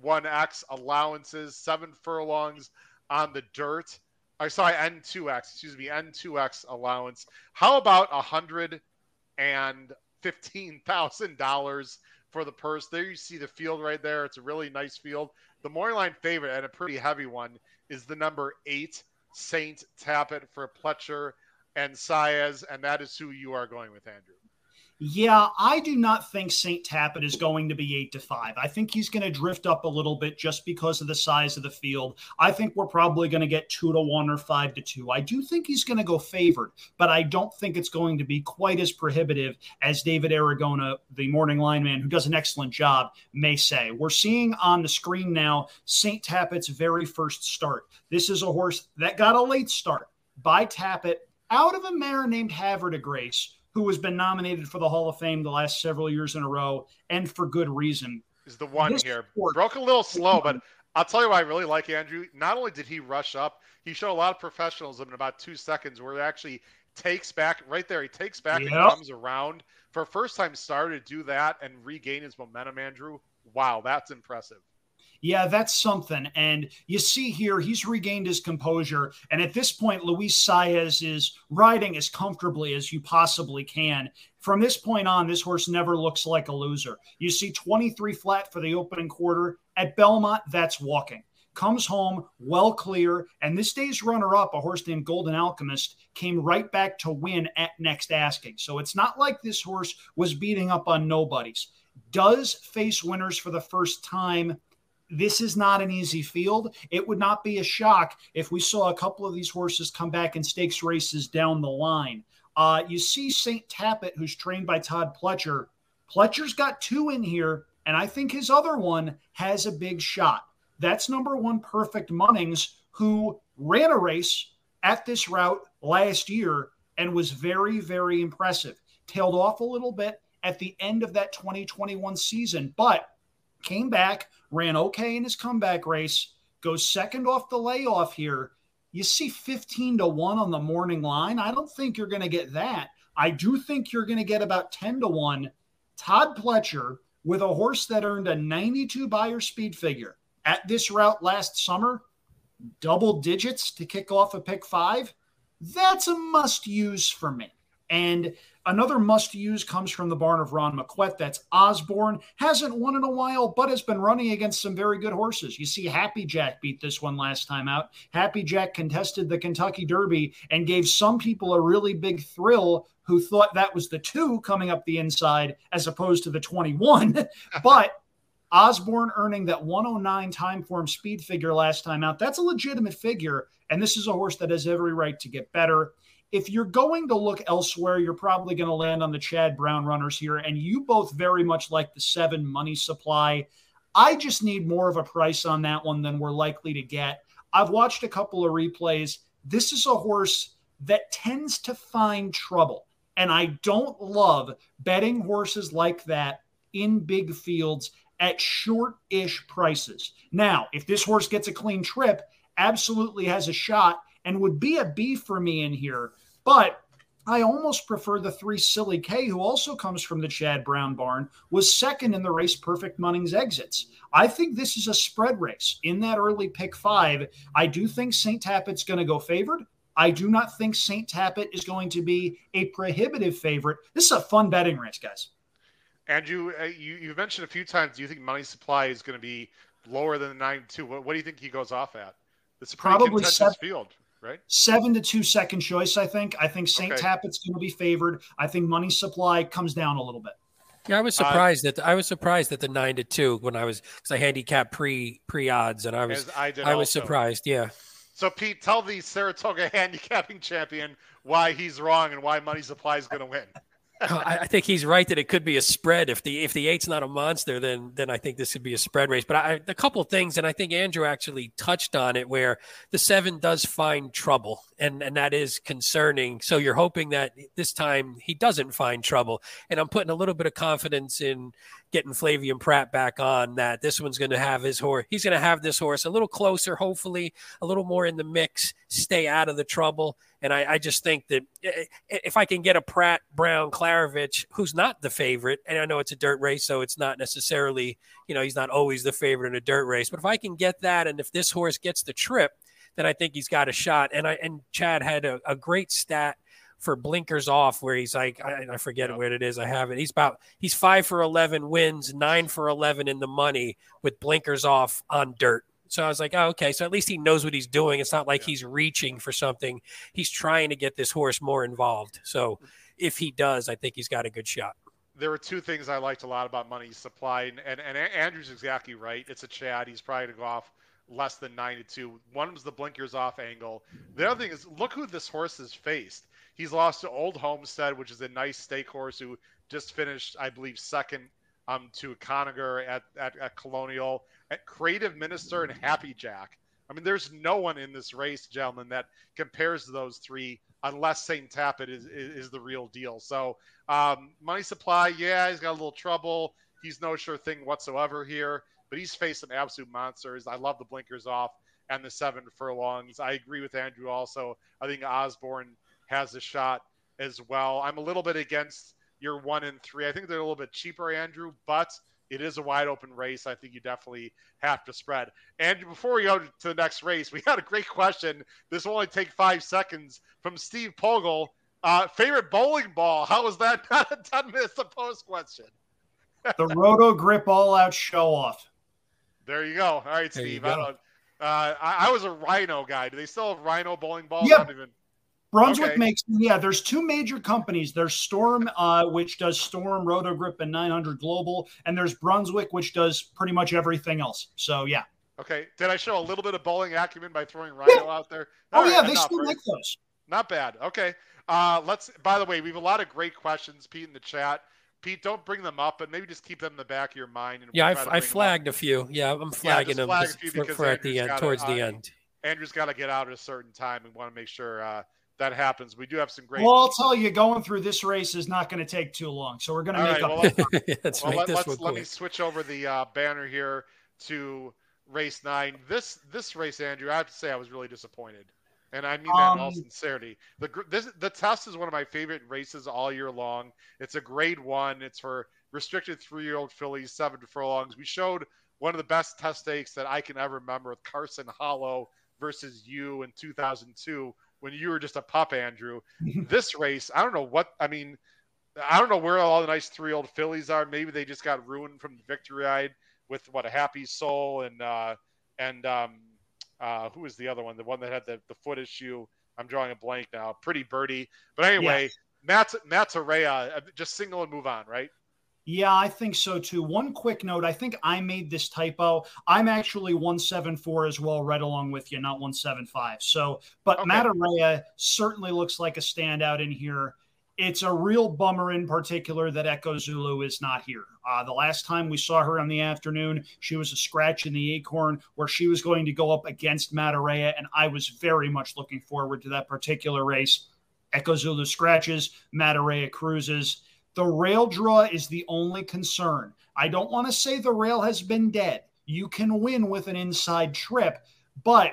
one X allowances, seven furlongs on the dirt. I saw N2X, excuse me, N2X allowance. How about a hundred and fifteen thousand dollars for the purse? There you see the field right there. It's a really nice field. The morning line favorite and a pretty heavy one is the number eight Saint Tapit for Pletcher and Saez, and that is who you are going with, Andrew. Yeah, I do not think St. Tapit is going to be eight to five. I think he's going to drift up a little bit just because of the size of the field. I think we're probably going to get two to one or five to two. I do think he's going to go favored, but I don't think it's going to be quite as prohibitive as David Aragona, the morning lineman, who does an excellent job, may say. We're seeing on the screen now St. Tapit's very first start. This is a horse that got a late start by Tapit out of a mare named Havre de Grace who has been nominated for the Hall of Fame the last several years in a row, and for good reason. Is the one this here sport, broke a little slow, but I'll tell you why I really like Andrew. Not only did he rush up, he showed a lot of professionalism in about two seconds, where he actually takes back right there. He takes back yep. and comes around for a first time starter to do that and regain his momentum. Andrew, wow, that's impressive yeah, that's something. And you see here, he's regained his composure. And at this point, Luis Saez is riding as comfortably as you possibly can. From this point on, this horse never looks like a loser. You see 23 flat for the opening quarter. At Belmont, that's walking. Comes home well clear. And this day's runner up, a horse named Golden Alchemist, came right back to win at next asking. So it's not like this horse was beating up on nobodies. Does face winners for the first time this is not an easy field. It would not be a shock if we saw a couple of these horses come back in stakes races down the line. Uh, you see St. Tapit, who's trained by Todd Pletcher. Pletcher's got two in here, and I think his other one has a big shot. That's number one, Perfect Munnings, who ran a race at this route last year and was very, very impressive. Tailed off a little bit at the end of that 2021 season, but came back, ran okay in his comeback race, goes second off the layoff here. You see 15 to 1 on the morning line. I don't think you're going to get that. I do think you're going to get about 10 to 1. Todd Pletcher with a horse that earned a 92 Beyer speed figure at this route last summer. double digits to kick off a pick five, that's a must use for me. And another must use comes from the barn of Ron Moquett. That's Osborne. Hasn't won in a while, but has been running against some very good horses. You see, Happy Jack beat this one last time out. Happy Jack contested the Kentucky Derby and gave some people a really big thrill who thought that was the two coming up the inside as opposed to the 21. [laughs] but Osborne earning that 109 Timeform speed figure last time out, that's a legitimate figure. And this is a horse that has every right to get better. If you're going to look elsewhere, you're probably going to land on the Chad Brown runners here. And you both very much like the seven money supply. I just need more of a price on that one than we're likely to get. I've watched a couple of replays. This is a horse that tends to find trouble. And I don't love betting horses like that in big fields at short ish prices. Now, if this horse gets a clean trip, absolutely has a shot and would be a B for me in here. But I almost prefer the three Silly K, who also comes from the Chad Brown barn, was second in the race Perfect Munnings exits. I think this is a spread race in that early pick five. I do think St. Tapit's going to go favored. I do not think St. Tapit is going to be a prohibitive favorite. This is a fun betting race, guys. Andrew, uh, you, you mentioned a few times, do you think money supply is going to be lower than the 9 2? What, what do you think he goes off at? It's a probably seven, field, right? Seven to two second choice, I think. I think St. Okay. Tapit's going to be favored. I think money supply comes down a little bit. Yeah, I was uh, surprised uh, that I was surprised that the nine to two when I was because I handicapped pre pre odds and I was I, I was surprised. Yeah. So Pete, tell the Saratoga [laughs] handicapping champion why he's wrong and why money supply is going to win. Oh, I think he's right that it could be a spread. If the if the eight's not a monster, then then I think this could be a spread race. But I, a couple things, and I think Andrew actually touched on it, where the seven does find trouble, and and that is concerning. So you're hoping that this time he doesn't find trouble, and I'm putting a little bit of confidence in getting Flavien Prat back on that this one's going to have his horse. He's going to have this horse a little closer, hopefully, a little more in the mix, stay out of the trouble. And I, I just think that eh, eh, if I can get a Prat, Brown Klaravich, who's not the favorite, and I know it's a dirt race, so it's not necessarily, you know, he's not always the favorite in a dirt race. But if I can get that, and if this horse gets the trip, then I think he's got a shot. And I and Chad had a, a great stat for blinkers off where he's like I, I forget yeah. what it is. I have it. He's about he's five for eleven wins, nine for eleven in the money with blinkers off on dirt. So I was like, oh, okay. So at least he knows what he's doing. It's not like he's reaching for something. He's trying to get this horse more involved. So if he does, I think he's got a good shot. There were two things I liked a lot about money supply, and, and, and Andrew's exactly right. It's a Chad. He's probably going to go off less than 92. One was the blinkers off angle. The other thing is, look who this horse has faced. He's lost to Old Homestead, which is a nice stake horse who just finished, I believe, second um, to Conager at, at, at Colonial, at Creative Minister and Happy Jack. I mean, there's no one in this race, gentlemen, that compares to those three unless St. Tapit is, is, is, the real deal. So, um, money supply, yeah, he's got a little trouble. He's no sure thing whatsoever here, but he's faced some absolute monsters. I love the blinkers off and the seven furlongs. I agree with Andrew also. I think Osborne has a shot as well. I'm a little bit against your one and three. I think they're a little bit cheaper, Andrew, but it is a wide open race. I think you definitely have to spread. Andrew, before we go to the next race, we had a great question. This will only take five seconds from Steve Pogel. Uh, favorite bowling ball? How was that [laughs] not a 10 minutes to post question? the Roto Grip All Out Show Off. There you go. All right, Steve. I, uh, I, I, was a Rhino guy. Do they still have Rhino bowling balls? Yep. Even... Brunswick okay. makes yeah. There's two major companies. There's Storm, uh, which does Storm, Rotogrip, and 900 Global, and there's Brunswick, which does pretty much everything else. So yeah. Okay. Did I show a little bit of bowling acumen by throwing Rhino yeah. out there? All oh right, yeah, they enough, still right? make those. Not bad. Okay. Uh, let's. By the way, we have a lot of great questions, Pete, in the chat. Pete, don't bring them up, but maybe just keep them in the back of your mind. And yeah, we'll I, I flagged a few. Yeah, I'm flagging yeah, flag them for, for at the end, gotta, towards uh, the end. Andrew's got to get out at a certain time We want to make sure uh, that happens. We do have some great. Well, I'll tell you, going through this race is not going to take too long, so we're going to make right, up. Well, [laughs] let's, well, let, us let me switch over the uh, banner here to race nine. This this race, Andrew, I have to say, I was really disappointed, and I mean that um, in all um, sincerity. The this the test is one of my favorite races all year long. It's a grade one. It's for restricted three year old fillies, seven furlongs. We showed one of the best test stakes that I can ever remember with Carson Hollow versus you in 2002 when you were just a pup, Andrew. [laughs] this race, I don't know what I mean. I don't know where all the nice three old fillies are. Maybe they just got ruined from the victory ride with what a happy soul and uh, and um, uh, who was the other one? The one that had the, the foot issue. I'm drawing a blank now. Pretty birdie. But anyway, yes. Matt Matt uh, just single and move on, right? Yeah, I think so too. One quick note I think I made this typo. I'm actually 174 as well, right along with you, not 175. So, but okay. Matareya certainly looks like a standout in here. It's a real bummer in particular that Echo Zulu is not here. Uh, the last time we saw her in the afternoon, she was a scratch in the acorn where she was going to go up against Matareya, and I was very much looking forward to that particular race. Echo Zulu scratches, Matareya cruises the rail draw is the only concern. I don't want to say the rail has been dead. You can win with an inside trip, but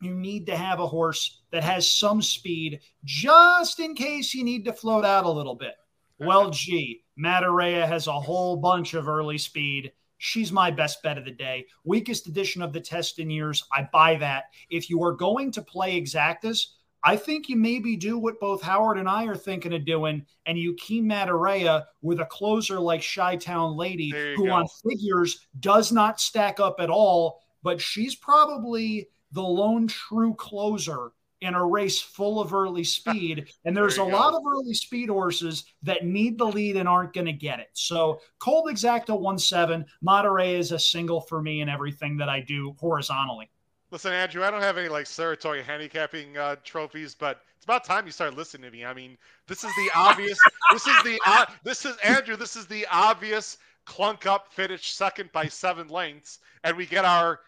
you need to have a horse that has some speed just in case you need to float out a little bit. Well, gee, Matareya has a whole bunch of early speed. She's my best bet of the day. Weakest edition of the test in years. I buy that. If you are going to play exactas, I think you maybe do what both Howard and I are thinking of doing, and you key Matareya with a closer like Chi Town Lady, who go. on figures does not stack up at all, but she's probably the lone true closer in a race full of early [laughs] speed. And there's a go. lot of early speed horses that need the lead and aren't going to get it. So Cold Exacta 1 7, Matareya is a single for me in everything that I do horizontally. Listen, Andrew, I don't have any like Saratoga handicapping uh, trophies, but it's about time you start listening to me. I mean, this is the obvious. this is the uh, this is Andrew. This is the obvious clunk up finish second by seven lengths, and we get our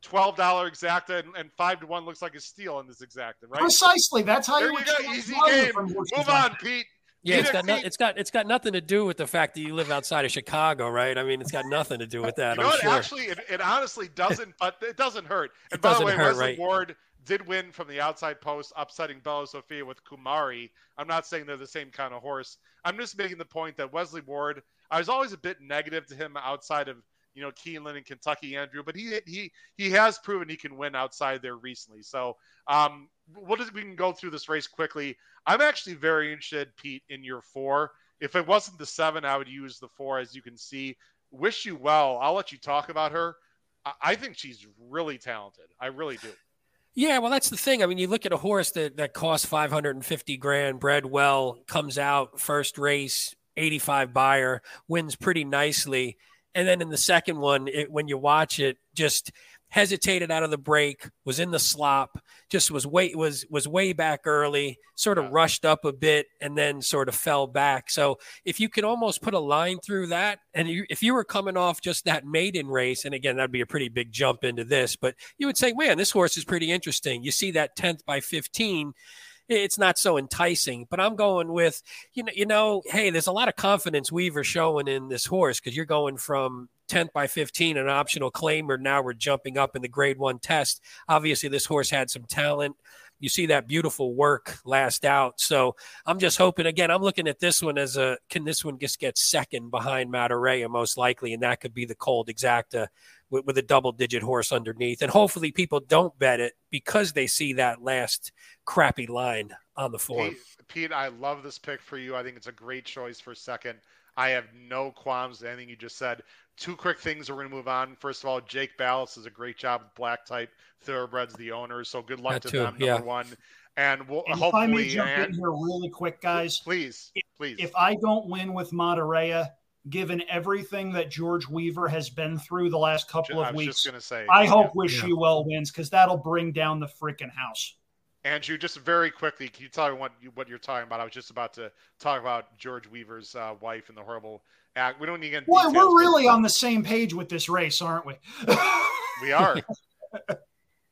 twelve dollar exacta and, and, five to one looks like a steal in this exacta, right? Precisely. That's how there you, you go. Easy game. Move on, Pete. Yeah, it's got no, it's got it's got nothing to do with the fact that you live outside of Chicago, right? I mean, it's got nothing to do with that. You know I'm sure. Actually, it, it, honestly doesn't, but it doesn't hurt. And it by the way, hurt, Wesley right? Ward did win from the outside post, upsetting Bella Sofia with Kimari. I'm not saying they're the same kind of horse. I'm just making the point that Wesley Ward. I was always a bit negative to him outside of you know Keeneland and Kentucky Andrew, but he he he has proven he can win outside there recently. So um, what is we can go through this race quickly. I'm actually very interested, Pete, in your four. If it wasn't the seven, I would use the four, as you can see. Wish you well. I'll let you talk about her. I think she's really talented. I really do. Yeah, well, that's the thing. I mean, you look at a horse that that costs 550 grand, bred well, comes out first race, 85 Beyer, wins pretty nicely, and then in the second one, it, when you watch it, just hesitated out of the break, was in the slop, just was way was was way back early, sort of rushed up a bit, and then sort of fell back. So if you could almost put a line through that, and you, if you were coming off just that maiden race, and again that'd be a pretty big jump into this, but you would say, man, this horse is pretty interesting. You see that tenth by fifteen it's not so enticing. But I'm going with, you know, you know, hey, there's a lot of confidence Weaver showing in this horse because you're going from 10th by 15, an optional claimer. Now we're jumping up in the grade one test. Obviously, this horse had some talent. You see that beautiful work last out. So I'm just hoping again, I'm looking at this one as a can this one just get second behind Matareya most likely, and that could be the cold exacta with, with a double digit horse underneath. And hopefully people don't bet it because they see that last crappy line on the form. Pete, Pete, I love this pick for you. I think it's a great choice for second. I have no qualms with anything you just said. Two quick things we're going to move on. First of all, Jake Ballis does a great job with black type thoroughbreds, the owners. So good luck that to too, them, number yeah. one. And we'll and hopefully. If I may jump and, in here really quick, guys. Please, if, please. If I don't win with Matareya, given everything that George Weaver has been through the last couple of weeks, say, I yeah, hope Wish yeah. You Well wins because that'll bring down the freaking house. Andrew, just very quickly, can you tell me what you, what you're talking about? I was just about to talk about George Weaver's uh, wife and the horrible act. We don't need to get. Boy, we're really on the same page with this race, aren't we? [laughs] we are.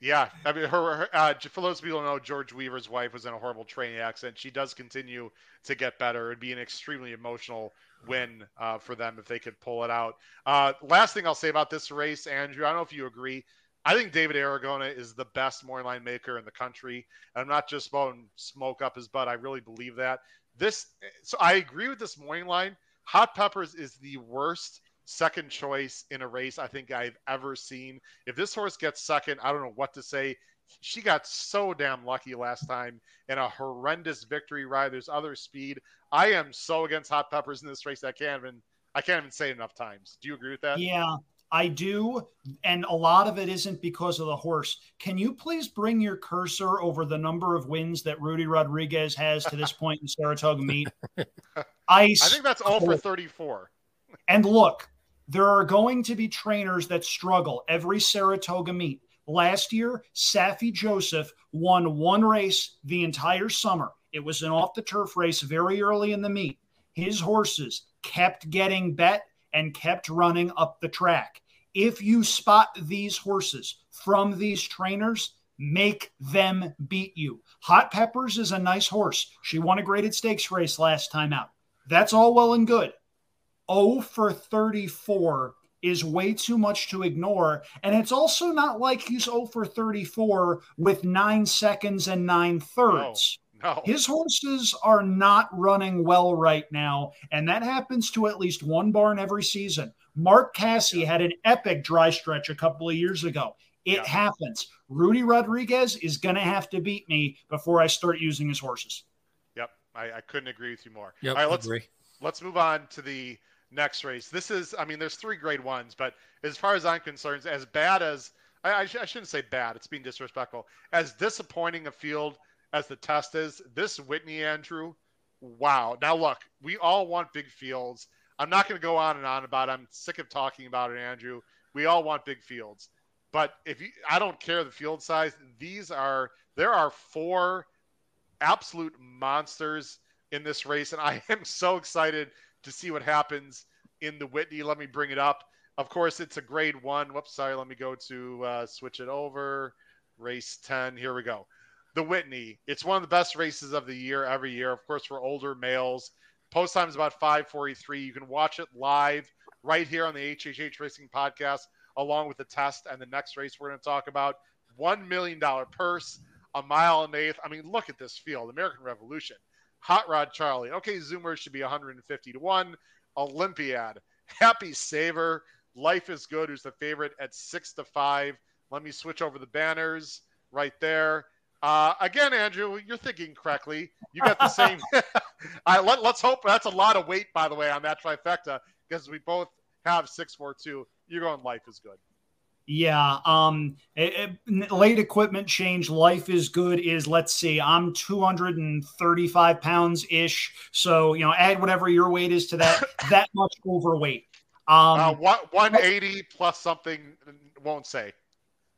Yeah, I mean, her, her uh, for those people who know, George Weaver's wife was in a horrible train accident. She does continue to get better. It'd be an extremely emotional win uh, for them if they could pull it out. Uh, last thing I'll say about this race, Andrew, I don't know if you agree. I think David Aragona is the best morning line maker in the country. And I'm not just blowing smoke up his butt. I really believe that. This, so I agree with this morning line. Hot Peppers is the worst second choice in a race I think I've ever seen. If this horse gets second, I don't know what to say. She got so damn lucky last time in a horrendous victory ride. There's other speed. I am so against hot peppers in this race. I can't even I can't even say it enough times. Do you agree with that? Yeah, I do. And a lot of it isn't because of the horse. Can you please bring your cursor over the number of wins that Rudy Rodriguez has to this point in Saratoga meet? [laughs] Ice. I think that's all for 34. And look, there are going to be trainers that struggle every Saratoga meet. Last year, Saffie Joseph won one race the entire summer. It was an off the turf race very early in the meet. His horses kept getting bet and kept running up the track. If you spot these horses from these trainers, make them beat you. Hot Peppers is a nice horse. She won a graded stakes race last time out. That's all well and good. 0 for 34 is way too much to ignore. And it's also not like he's 0 for 34 with nine seconds and nine thirds. No, no. His horses are not running well right now. And that happens to at least one barn every season. Mark Casse had an epic dry stretch a couple of years ago. It yeah. happens. Rudy Rodriguez is going to have to beat me before I start using his horses. Yep. I, I couldn't agree with you more. Yep, All right, let's, agree. let's move on to the next race. This is, I mean, there's three grade ones, but as far as I'm concerned, as bad as I, I, sh- I shouldn't say bad, it's being disrespectful. As disappointing a field as the test is, this Whitney Andrew, wow. Now look, we all want big fields. I'm not going to go on and on about. It. I'm sick of talking about it, Andrew. We all want big fields, but if you, I don't care the field size. These are there are four absolute monsters in this race, and I am so excited to see what happens in the Whitney. Let me bring it up. Of course, it's a grade one. Whoops, sorry. Let me go to uh, switch it over. Race 10. Here we go. The Whitney. It's one of the best races of the year every year. Of course, for older males. Post time is about 543. You can watch it live right here on the HHH Racing Podcast, along with the test and the next race we're going to talk about. $1 million purse, a mile and eighth. I mean, look at this field. American Revolution. Hot Rod Charlie. Okay, Zoomer should be 150 to 1. Olympiad. Happy Saver. Life is Good, who's the favorite at 6 to 5. Let me switch over the banners right there. Uh, again, Andrew, you're thinking correctly. You got the same. [laughs] I, let, us hope that's a lot of weight, by the way, on that trifecta because we both have 642. You're going Life is Good. Yeah. Um, it, it, late equipment change. Life is good. Is let's see. I'm 235 pounds ish. So you know, add whatever your weight is to that. [laughs] that much overweight. Um, uh, what 180 plus something won't say.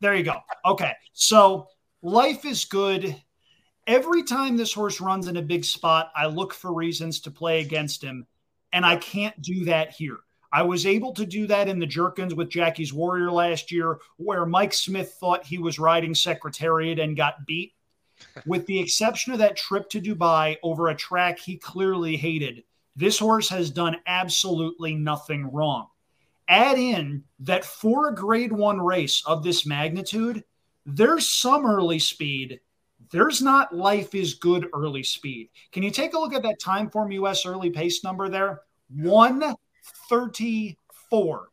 There you go. Okay. So life is good. Every time this horse runs in a big spot, I look for reasons to play against him, and I can't do that here. I was able to do that in the Jerkens with Jackie's Warrior last year, where Mike Smith thought he was riding Secretariat and got beat. [laughs] with the exception of that trip to Dubai over a track he clearly hated, this horse has done absolutely nothing wrong. Add in that for a grade one race of this magnitude, there's some early speed. There's not life is good early speed. Can you take a look at that TimeformUS early pace number there? One 34.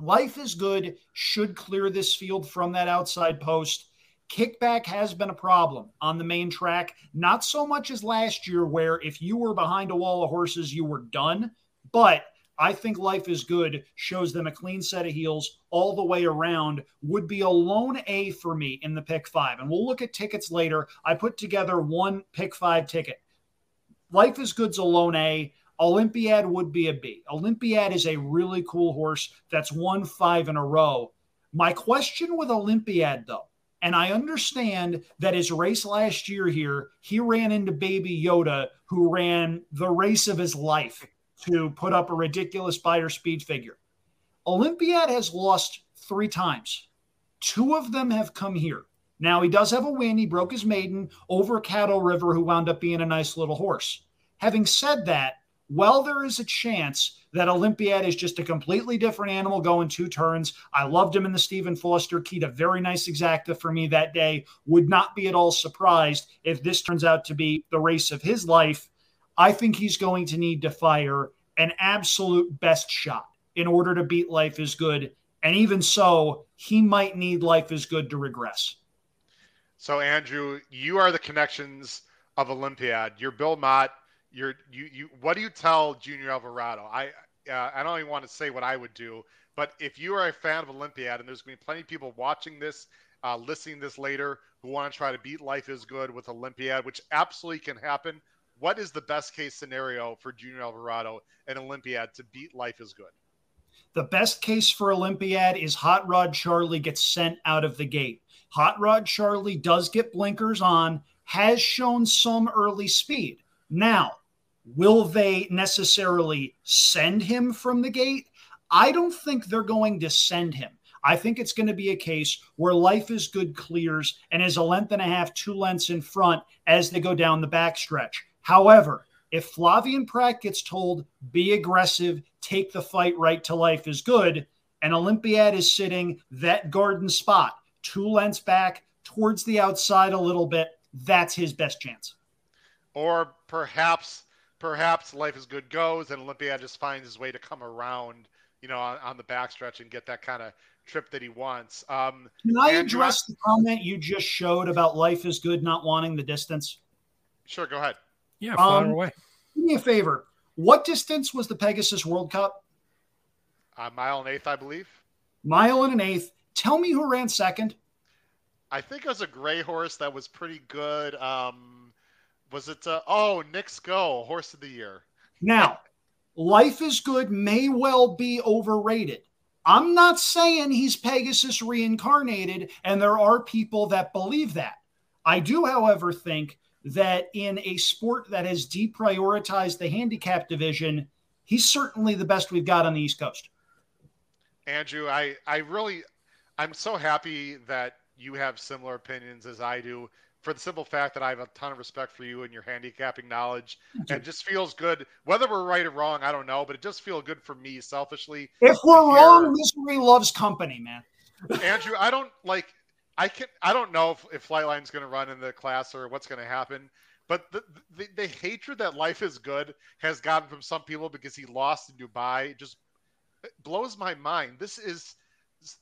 Life is good, should clear this field from that outside post. Kickback has been a problem on the main track, not so much as last year, where if you were behind a wall of horses, you were done. But I think Life is Good shows them a clean set of heels all the way around, would be a lone A for me in the pick five. And we'll look at tickets later. I put together one pick five ticket. Life is Good's a lone A. Olympiad would be a B. Olympiad is a really cool horse that's won five in a row. My question with Olympiad, though, and I understand that his race last year here, he ran into Baby Yoda, who ran the race of his life to put up a ridiculous Beyer speed figure. Olympiad has lost three times. Two of them have come here. Now, he does have a win. He broke his maiden over Cattle River, who wound up being a nice little horse. Having said that, well, there is a chance that Olympiad is just a completely different animal going two turns. I loved him in the Stephen Foster Keyed a very nice exacta for me that day. Would not be at all surprised if this turns out to be the race of his life. I think he's going to need to fire an absolute best shot in order to beat Life is Good. And even so, he might need Life is Good to regress. So Andrew, you are the connections of Olympiad. You're Bill Mott. You're you you. What do you tell Junior Alvarado? I uh, I don't even want to say what I would do, but if you are a fan of Olympiad, and there's going to be plenty of people watching this, uh, listening this later, who want to try to beat Life is Good with Olympiad, which absolutely can happen. What is the best case scenario for Junior Alvarado and Olympiad to beat Life is Good? The best case for Olympiad is Hot Rod Charlie gets sent out of the gate. Hot Rod Charlie does get blinkers on, has shown some early speed. Now, will they necessarily send him from the gate? I don't think they're going to send him. I think it's going to be a case where life is good clears and is a length and a half, two lengths in front as they go down the backstretch. However, if Flavien Prat gets told, be aggressive, take the fight right to life is good, and Olympiad is sitting that garden spot, two lengths back towards the outside a little bit, that's his best chance. Or perhaps, perhaps life is good goes and Olympiad just finds his way to come around, you know, on, on the backstretch and get that kind of trip that he wants. Um, Can I address the comment you just showed about life is good not wanting the distance? Sure, go ahead. Yeah, far um, away. Do me a favor. What distance was the Pegasus World Cup? A mile and eighth, I believe. Mile and an eighth. Tell me who ran second. I think it was a gray horse that was pretty good. Um, was it? Uh, oh, Knicks Go, horse of the year. Now, life is good may well be overrated. I'm not saying he's Pegasus reincarnated, and there are people that believe that. I do, however, think that in a sport that has deprioritized the handicap division, he's certainly the best we've got on the East Coast. Andrew, I, I really, I'm so happy that you have similar opinions as I do for the simple fact that I have a ton of respect for you and your handicapping knowledge. And it just feels good. Whether we're right or wrong, I don't know, but it just feels good for me selfishly. If we're wrong, misery loves company, man. Andrew, I don't like I can I don't know if, if Flightline's going to run in the class or what's going to happen. But the, the, the hatred that life is good has gotten from some people because he lost in Dubai just blows my mind. This is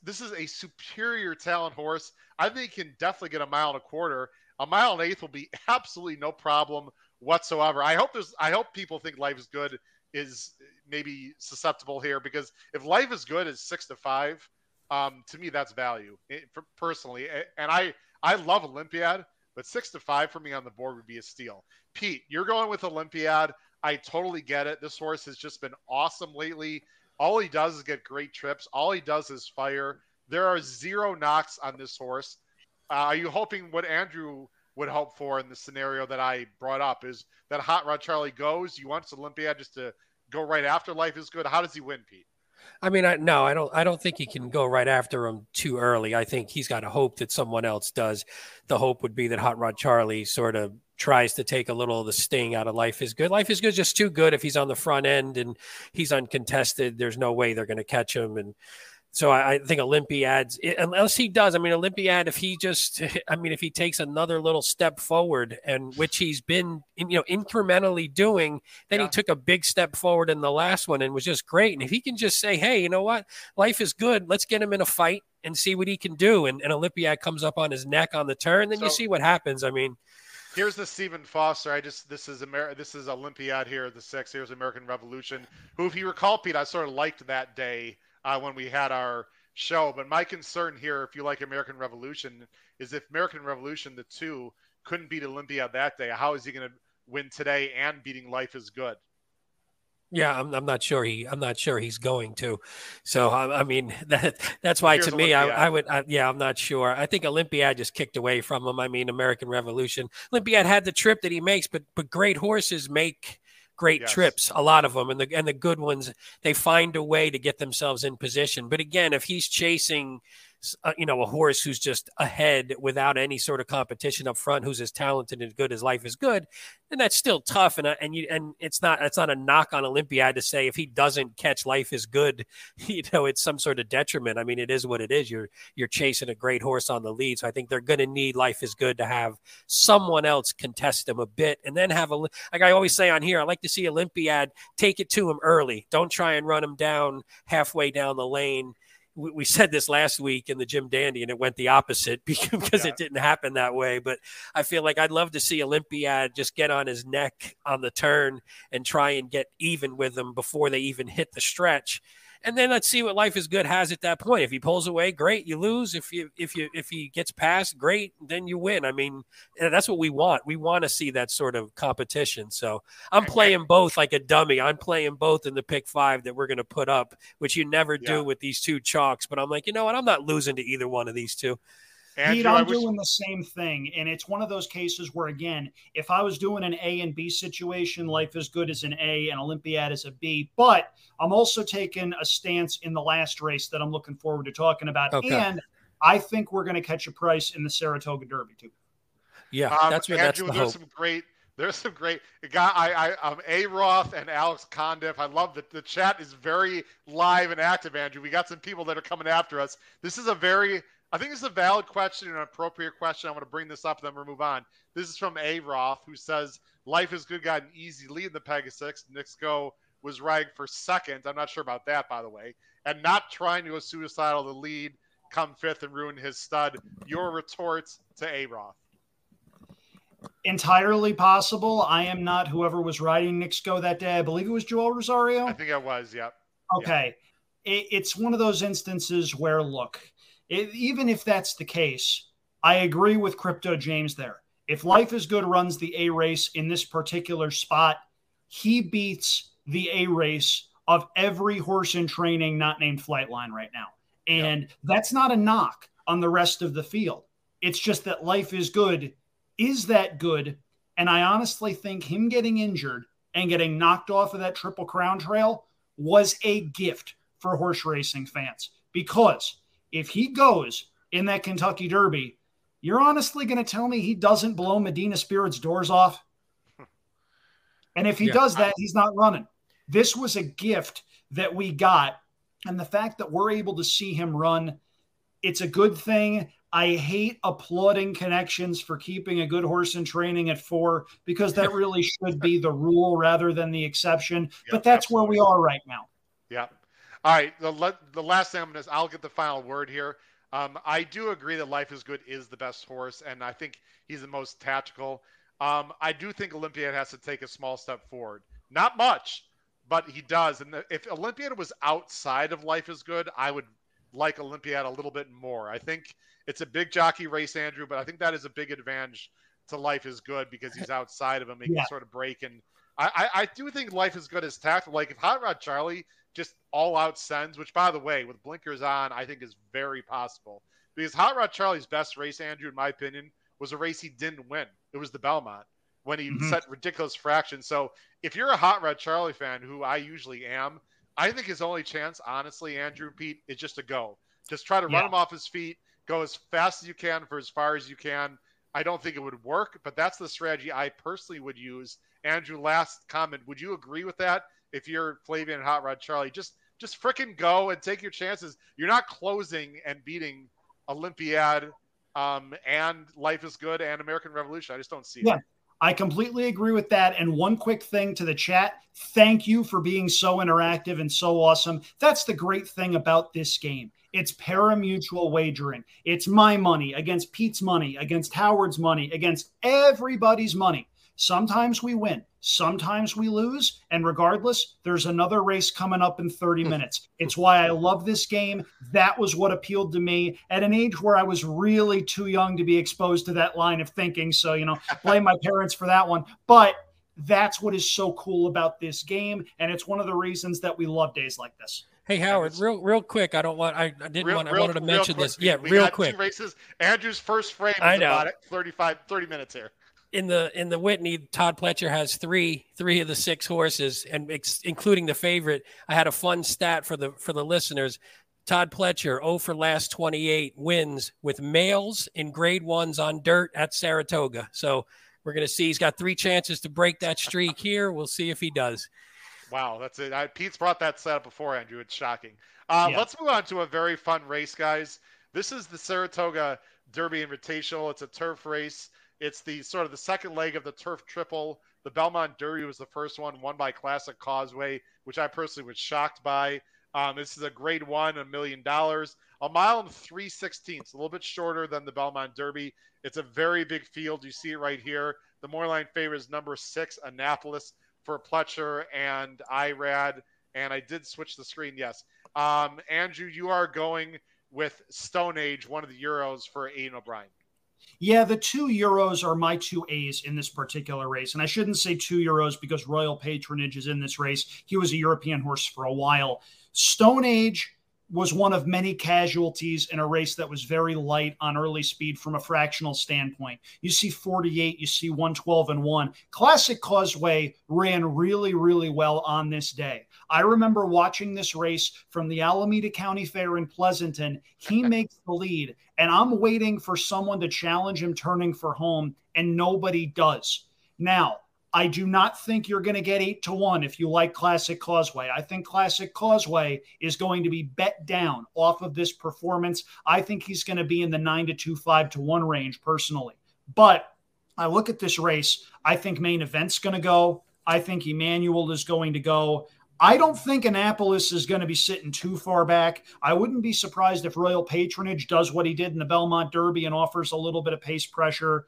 this is a superior talent horse. I think he can definitely get a mile and a quarter. A mile and eighth will be [laughs] absolutely no problem whatsoever. I hope there's I hope people think life is good is maybe susceptible here because if life is good is six to five, um, to me, that's value it, for, personally. And I, I love Olympiad, but six to five for me on the board would be a steal. Pete, you're going with Olympiad. I totally get it. This horse has just been awesome lately. All he does is get great trips. All he does is fire. There are zero knocks on this horse. Uh, are you hoping what Andrew would hope for in the scenario that I brought up is that Hot Rod Charlie goes? You want Olympiad just to go right after Life is Good? How does he win, Pete? I mean, I, no, I don't. I don't think he can go right after him too early. I think he's got a hope that someone else does. The hope would be that Hot Rod Charlie sort of tries to take a little of the sting out of Life is Good. Life is Good just too good if he's on the front end and he's uncontested. There's no way they're going to catch him and so I, I think Olympiad's unless he does. I mean, Olympiad, if he just, [laughs] I mean, if he takes another little step forward, and which he's been, you know, incrementally doing, then yeah. he took a big step forward in the last one and was just great. And if he can just say, "Hey, you know what? Life is good. Let's get him in a fight and see what he can do," and, and Olympiad comes up on his neck on the turn, then so, you see what happens. I mean. Here's the Stephen Foster. I just this is Amer- this is Olympiad here, the six. Here's American Revolution, who, if you recall, Pete, I sort of liked that day uh, when we had our show. But my concern here, if you like American Revolution, is if American Revolution, the two, couldn't beat Olympia that day, how is he going to win today and beating Life is Good? Yeah, I'm, I'm not sure he I'm not sure he's going to. So I, I mean [laughs] that that's why Here's to me I, I, would I, yeah I'm not sure. I think Olympiad just kicked away from him. I mean American Revolution. Olympiad had the trip that he makes, but but great horses make great yes. trips, a lot of them, and the and the good ones, they find a way to get themselves in position. But again, if he's chasing uh, you know, a horse who's just ahead without any sort of competition up front, who's as talented and good as life is good, then that's still tough. And uh, and you and it's not it's not a knock on Olympiad to say if he doesn't catch life is good, [laughs] you know, it's some sort of detriment. I mean, it is what it is. You're you're chasing a great horse on the lead, so I think they're going to need life is good to have someone else contest him a bit, and then have a like I always say on here. I like to see Olympiad take it to him early. Don't try and run him down halfway down the lane we, we said this last week in the Jim Dandy, and it went the opposite [laughs] because yeah. it didn't happen that way. But I feel like I'd love to see Olympiad just get on his neck on the turn and try and get even with them before they even hit the stretch and then let's see what life is good has at that point. If he pulls away, great, you lose. If you if you if he gets past, great, then you win. I mean, eh, that's what we want. We want to see that sort of competition. So I'm playing both like a dummy. I'm playing both in the pick five that we're going to put up, which you never do with these two chalks. But I'm like, you know what? I'm not losing to either one of these two. Andrew, Pete, I'm doing the same thing. And it's one of those cases where, again, if I was doing an A and B situation, life is good as an A and Olympiad as a B. But I'm also taking a stance in the last race that I'm looking forward to talking about. Okay. And I think we're going to catch a price in the Saratoga Derby, too. Yeah, um, that's what Andrew, that's the there's hope. some great there's some great guy. I, I, um, A. Roth and Alex Condiff. I love that the chat is very live and active, Andrew. We got some people that are coming after us. This is a very I think it's a valid question and an appropriate question. I want to bring this up, and then we'll move on. This is from A. Roth, who says, Life is good got an easy lead in the Pegasus. Knicks Go was riding for second. I'm not sure about that, by the way. And not trying to go suicidal the lead, come fifth and ruin his stud. Your retorts to A. Roth. Entirely possible. I am not whoever was riding Knicks Go that day. I believe it was Joel Rosario. I think it was, yep. Okay. Yep. It's one of those instances where, look, it, even if that's the case, I agree with Crypto James there. If Life is Good runs the A race in this particular spot, he beats the A race of every horse in training not named Flightline right now. And yep. that's not a knock on the rest of the field. It's just that Life is Good is that good. And I honestly think him getting injured and getting knocked off of that Triple Crown trail was a gift for horse racing fans because if he goes in that Kentucky Derby, you're honestly going to tell me he doesn't blow Medina Spirit's doors off? And if he yeah, does that, I, he's not running. This was a gift that we got. And the fact that we're able to see him run, it's a good thing. I hate applauding connections for keeping a good horse in training at four because that [laughs] really should be the rule rather than the exception. but that's absolutely. where we are right now. Yeah. All right, the the last thing I'm gonna, I'll get the final word here. Um, I do agree that Life is Good is the best horse, and I think he's the most tactical. Um, I do think Olympiad has to take a small step forward. Not much, but he does. And if Olympiad was outside of Life is Good, I would like Olympiad a little bit more. I think it's a big jockey race, Andrew, but I think that is a big advantage to Life is Good because he's outside of him. He yeah. can sort of break and I, I, I do think Life is Good is tactical. Like if Hot Rod Charlie just all out sends, which by the way, with blinkers on, I think is very possible. Because Hot Rod Charlie's best race, Andrew, in my opinion, was a race he didn't win. It was the Belmont when he mm-hmm. set ridiculous fractions. So if you're a Hot Rod Charlie fan, who I usually am, I think his only chance, honestly, Andrew Pete, is just to go. Just try to yeah. run him off his feet, go as fast as you can for as far as you can. I don't think it would work, but that's the strategy I personally would use. Andrew, last comment. Would you agree with that? If you're Flavien and Hot Rod Charlie, just just freaking go and take your chances. You're not closing and beating Olympiad um, and Life is Good and American Revolution. I just don't see yeah. it. I completely agree with that. And one quick thing to the chat thank you for being so interactive and so awesome. That's the great thing about this game. It's pari-mutuel wagering. It's my money against Pete's money, against Howard's money, against everybody's money. Sometimes we win, sometimes we lose. And regardless, there's another race coming up in 30 hmm. minutes. It's why I love this game. That was what appealed to me at an age where I was really too young to be exposed to that line of thinking. So, you know, [laughs] blame my parents for that one. But that's what is so cool about this game. And it's one of the reasons that we love days like this. Hey Howard, real real quick. I don't want. I, I didn't real, want. I wanted to mention this. Yeah, we real quick. races. Andrew's first frame. I know. About it, 35, 30 minutes here in the in the Whitney, Todd Pletcher has three three of the six horses, and ex, including the favorite. I had a fun stat for the for the listeners. Todd Pletcher, 0 for last 28 wins with males in grade ones on dirt at Saratoga. So we're going to see. He's got three chances to break that streak here. We'll see if he does. Wow, that's it. I, Pete's brought that set up before, Andrew. It's shocking. Uh, yeah. Let's move on to a very fun race, guys. This is the Saratoga Derby Invitational. It's a turf race. It's the sort of the second leg of the turf triple. The Belmont Derby was the first one, won by Classic Causeway, which I personally was shocked by. Um, this is a grade one, a million dollars, a mile and three sixteenths, a little bit shorter than the Belmont Derby. It's a very big field. You see it right here. The Moorline favorite is number six, Annapolis for Pletcher and Irad. And I did switch the screen. Yes. Um, Andrew, you are going with Stone Age, one of the Euros for Aidan O'Brien. Yeah, the two euros are my two A's in this particular race. And I shouldn't say two euros because Royal Patronage is in this race. He was a European horse for a while. Stone Age was one of many casualties in a race that was very light on early speed from a fractional standpoint. You see 48, you see 112 and 1. Classic Causeway ran really, really well on this day. I remember watching this race from the Alameda County Fair in Pleasanton. He [laughs] makes the lead, and I'm waiting for someone to challenge him turning for home, and nobody does. Now, I do not think you're going to get eight to one if you like Classic Causeway. I think Classic Causeway is going to be bet down off of this performance. I think he's going to be in the nine to two, five to one range personally. But I look at this race. I think main event's going to go. I think Emmanuel is going to go. I don't think Annapolis is going to be sitting too far back. I wouldn't be surprised if Royal Patronage does what he did in the Belmont Derby and offers a little bit of pace pressure.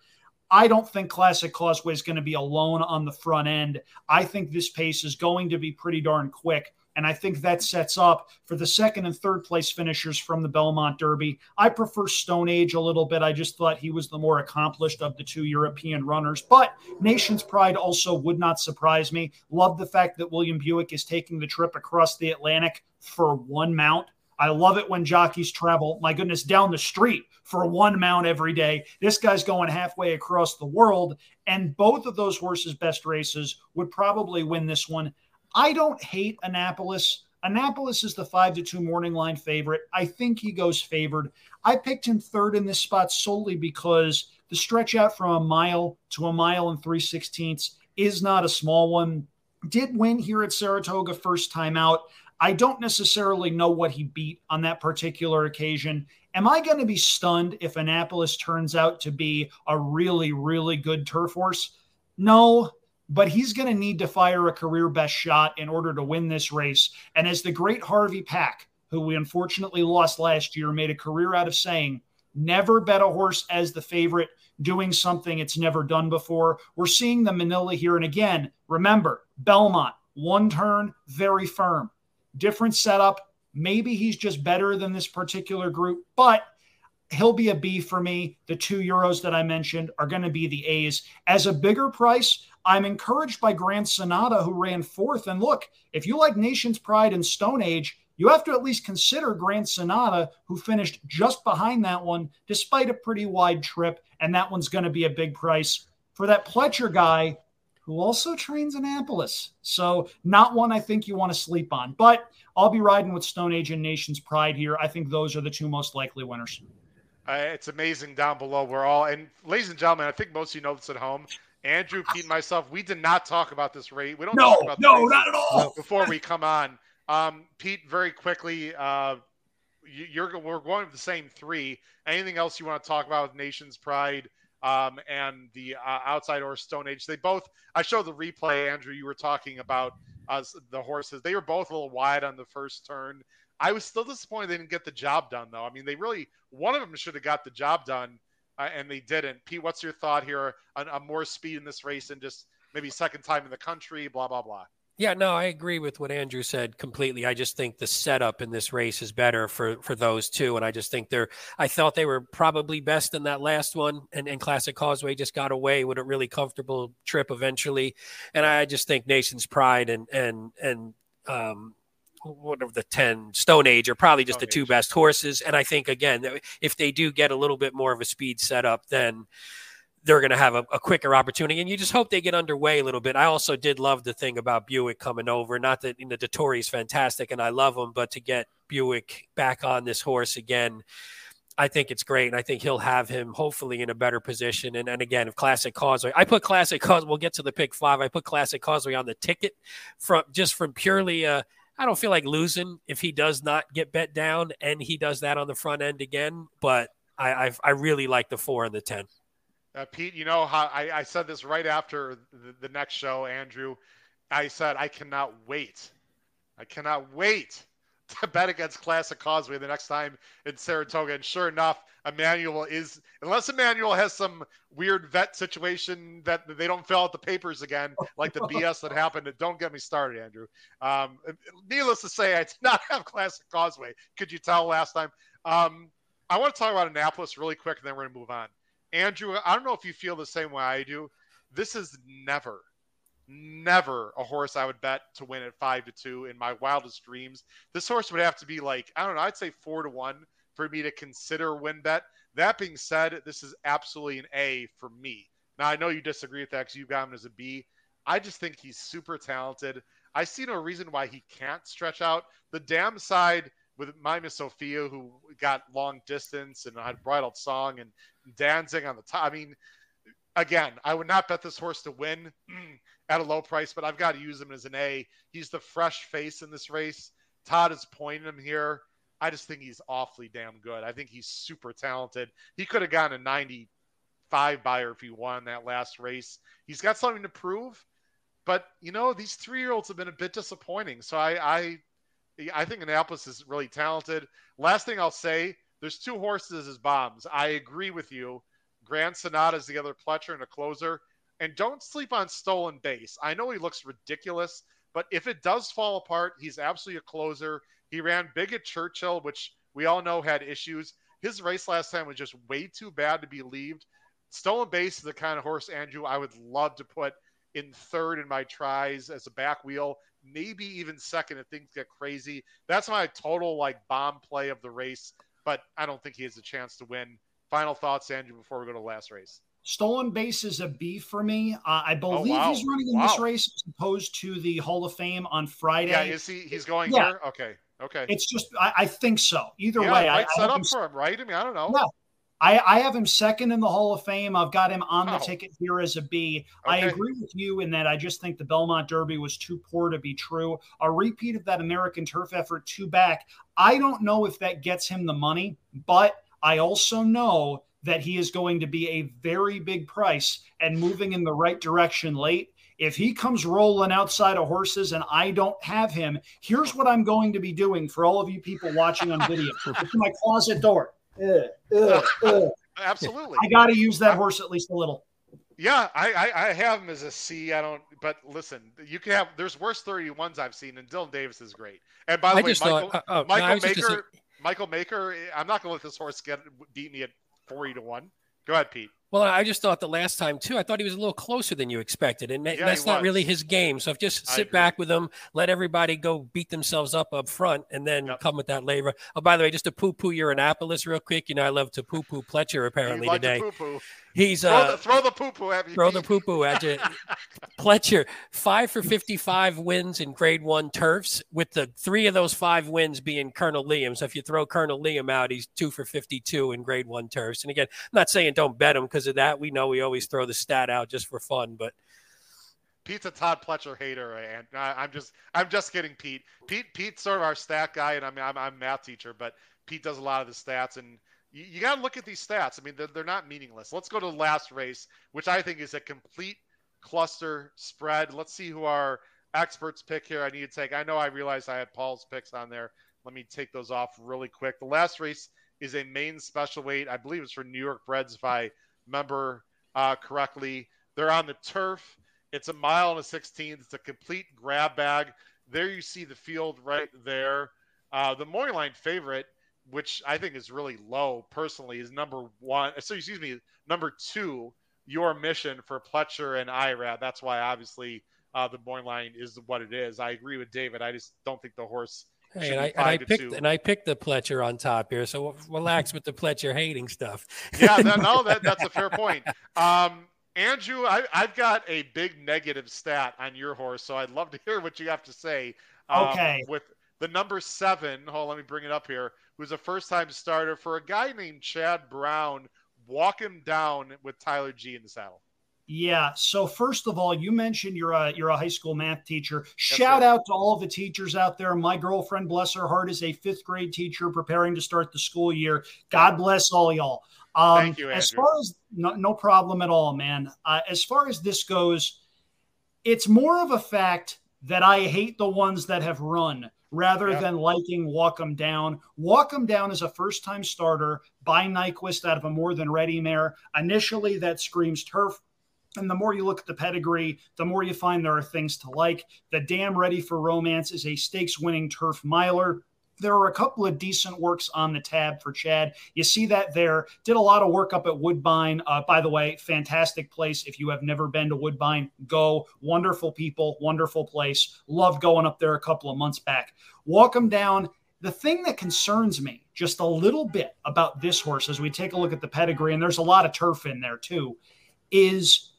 I don't think Classic Causeway is going to be alone on the front end. I think this pace is going to be pretty darn quick. And I think that sets up for the second and third place finishers from the Belmont Derby. I prefer Stone Age a little bit. I just thought he was the more accomplished of the two European runners. But Nation's Pride also would not surprise me. Love the fact that William Buick is taking the trip across the Atlantic for one mount. I love it when jockeys travel, my goodness, down the street for one mount every day. This guy's going halfway across the world. And both of those horses' best races would probably win this one. I don't hate Annapolis. Annapolis is the five to two morning line favorite. I think he goes favored. I picked him third in this spot solely because the stretch out from a mile to a mile and three sixteenths is not a small one. Did win here at Saratoga first time out. I don't necessarily know what he beat on that particular occasion. Am I going to be stunned if Annapolis turns out to be a really, really good turf horse? No, but he's going to need to fire a career best shot in order to win this race. And as the great Harvey Pack, who we unfortunately lost last year, made a career out of saying, never bet a horse as the favorite doing something it's never done before. We're seeing the Manila here. And again, remember, Belmont, one turn, very firm different setup. Maybe he's just better than this particular group, but he'll be a B for me. The two euros that I mentioned are going to be the A's. As a bigger price, I'm encouraged by Grand Sonata, who ran fourth. And look, if you like Nation's Pride and Stone Age, you have to at least consider Grand Sonata, who finished just behind that one, despite a pretty wide trip. And that one's going to be a big price. For that Pletcher guy, who also trains Annapolis. So, not one I think you want to sleep on. But I'll be riding with Stone Age and Nation's Pride here. I think those are the two most likely winners. Uh, it's amazing down below. We're all, and ladies and gentlemen, I think most of you know this at home. Andrew, Pete, and myself, we did not talk about this rate. We don't no, talk about no, not at all. [laughs] Before we come on, um, Pete, very quickly, uh, you're we're going with the same three. Anything else you want to talk about with Nation's Pride? Um, and the uh, outside or Stone Age. They both, I showed the replay, Andrew, you were talking about uh, the horses. They were both a little wide on the first turn. I was still disappointed they didn't get the job done, though. I mean, they really, one of them should have got the job done, uh, and they didn't. Pete, what's your thought here on, on more speed in this race and just maybe second time in the country, blah, blah, blah? Yeah, no, I agree with what Andrew said completely. I just think the setup in this race is better for for those two, and I just think they're. I thought they were probably best in that last one, and, and Classic Causeway just got away with a really comfortable trip eventually, and I just think Nation's Pride and and and um, one of the 10 stone age are probably just stone the two age. best horses and i think again if they do get a little bit more of a speed setup then they're going to have a, a, quicker opportunity. And you just hope they get underway a little bit. I also did love the thing about Buick coming over. Not that you know is fantastic and I love him, but to get Buick back on this horse again, I think it's great. And I think he'll have him hopefully in a better position. And, and again, if Classic Causeway, I put Classic Causeway, we'll get to the pick five. I put Classic Causeway on the ticket from just from purely uh, I don't feel like losing if he does not get bet down and he does that on the front end again. But I I've, i really like the four and the ten. Uh, Pete, you know how I, I said this right after the, the, next show, Andrew. I said I cannot wait. I cannot wait to bet against Classic Causeway the next time in Saratoga. And sure enough, Emmanuel is, unless Emmanuel has some weird vet situation that they don't fill out the papers again, like the [laughs] BS that happened. Don't get me started, Andrew. Um, needless to say, I did not [laughs] have Classic Causeway. Could you tell last time? Um, I want to talk about Annapolis really quick, and then we're going to move on. Andrew, I don't know if you feel the same way I do. This is never never a horse I would bet to win at five to two in my wildest dreams. This horse would have to be like, I don't know, I'd say four to one for me to consider win bet. That being said, this is absolutely an A for me. Now I know you disagree with that because you got him as a B. I just think he's super talented. I see no reason why he can't stretch out. The damn side with my Miss Sophia, who got long distance and had bridled song and dancing on the top. I mean, again, I would not bet this horse to win [clears throat] at a low price, but I've got to use him as an A. He's the fresh face in this race. Todd is pointing him here. I just think he's awfully dam good. I think he's super talented. He could have gotten a 95 Beyer if he won that last race. He's got something to prove, but you know these three year olds have been a bit disappointing. So I, I, I think Annapolis is really talented. Last thing I'll say: there's two horses as bombs. I agree with you Grand Sonata is the other Pletcher and a closer. And don't sleep on stolen base. I know he looks ridiculous, but if it does fall apart, he's absolutely a closer. He ran big at Churchill, which we all know had issues. His race last time was just way too bad to be believed. Stolen base is the kind of horse, Andrew, I would love to put in third in my tries as a back wheel, maybe even second if things get crazy. That's my total like bomb play of the race, but I don't think he has a chance to win. Final thoughts, Andrew, before we go to the last race. Stolen base is a B for me. Uh, I oh, believe oh, wow. he's running in wow. this race as opposed to the Hall of Fame on Friday. Yeah, is he? He's going yeah. here. Okay, okay. It's just I, I think so. Either yeah, way, I set up for him, right? I mean, I don't know. Yeah, I, I, have him second in the Hall of Fame. I've got him on the oh. ticket here as a B. Okay. I agree with you in that I just think the Belmont Derby was too poor to be true. A repeat of that American turf effort two back. I don't know if that gets him the money, but I also know that he is going to be a very big price and moving in the right direction late. If he comes rolling outside of horses and I don't have him, here's what I'm going to be doing for all of you people watching on video. [laughs] to my closet door. Uh, uh, uh. [laughs] Absolutely. I got to use that horse at least a little. Yeah, I, I, I have him as a C. I don't, but listen, you can have. There's worse 31s I've seen, and Dylan Davis is great. And by the I way, Michael, thought, uh, oh, Michael no, Maker, Michael Maker. I'm not going to let this horse get beat me at 40 to 1. Go ahead, Pete. Well, I just thought the last time too. I thought he was a little closer than you expected, and yeah, that's not really his game. So just sit back with him, let everybody go beat themselves up up front, and then yep. come with that labor. Oh, by the way, just to poo poo your Annapolis real quick. You know, I love to poo poo Pletcher apparently today. He's throw uh, the, throw the poo poo at me. Throw the poo poo at you. [laughs] Pletcher, five for 55 wins in grade one turfs, with the three of those five wins being Colonel Liam. So if you throw Colonel Liam out, he's two for 52 in grade one turfs. And again, I'm not saying don't bet him because of that. We know we always throw the stat out just for fun, but. Pete's a Todd Pletcher hater, and I'm just I'm just kidding, Pete. Pete Pete's sort of our stat guy, and I'm I'm, I'm math teacher, but Pete does a lot of the stats, and you, you got to look at these stats. I mean, they're, they're not meaningless. Let's go to the last race, which I think is a complete cluster spread. Let's see who our experts pick here. I need to take. I know I realized I had Paul's picks on there. Let me take those off really quick. The last race is a main special weight. I believe it's for New York Breds, if I remember uh, correctly. They're on the turf. It's a mile and a 16th. It's a complete grab bag. There you see the field right there. Uh, the morning line favorite which I think is really low personally, is number one. So excuse me, number two, your mission for Pletcher and Irad. That's why obviously uh, the morning line is what it is. I agree with David. I just don't think the horse. Hey, and I, and I picked two. and I picked the Pletcher on top here, so relax with the Pletcher hating stuff. yeah, that, no, that, [laughs] that's a fair point. Um, Andrew, I, have got a big negative stat on your horse, so I'd love to hear what you have to say. Um, okay. With the number seven, hold, let me bring it up here who's a first time starter for a guy named Chad Brown. Walk him down with Tyler G in the saddle. Yeah. So first of all, you mentioned you're a you're a high school math teacher. Shout out to all of the teachers out there. My girlfriend, bless her heart, is a fifth grade teacher preparing to start the school year. God bless all y'all. Um, Thank you. Andrew. As far as no, no problem at all, man. Uh, as far as this goes, it's more of a fact that I hate the ones that have run rather Yeah. than liking Walk 'em Down. Walk 'em Down is a first time starter by Nyquist out of a more than ready mare. Initially, that screams turf. And the more you look at the pedigree, the more you find there are things to like. The dam Ready for Romance is a stakes winning turf miler. There are a couple of decent works on the tab for Chad. You see that there. Did a lot of work up at Woodbine. Uh, by the way, fantastic place. If you have never been to Woodbine, go. Wonderful people, wonderful place. Love going up there a couple of months back. Walk them down. The thing that concerns me just a little bit about this horse as we take a look at the pedigree, and there's a lot of turf in there too, is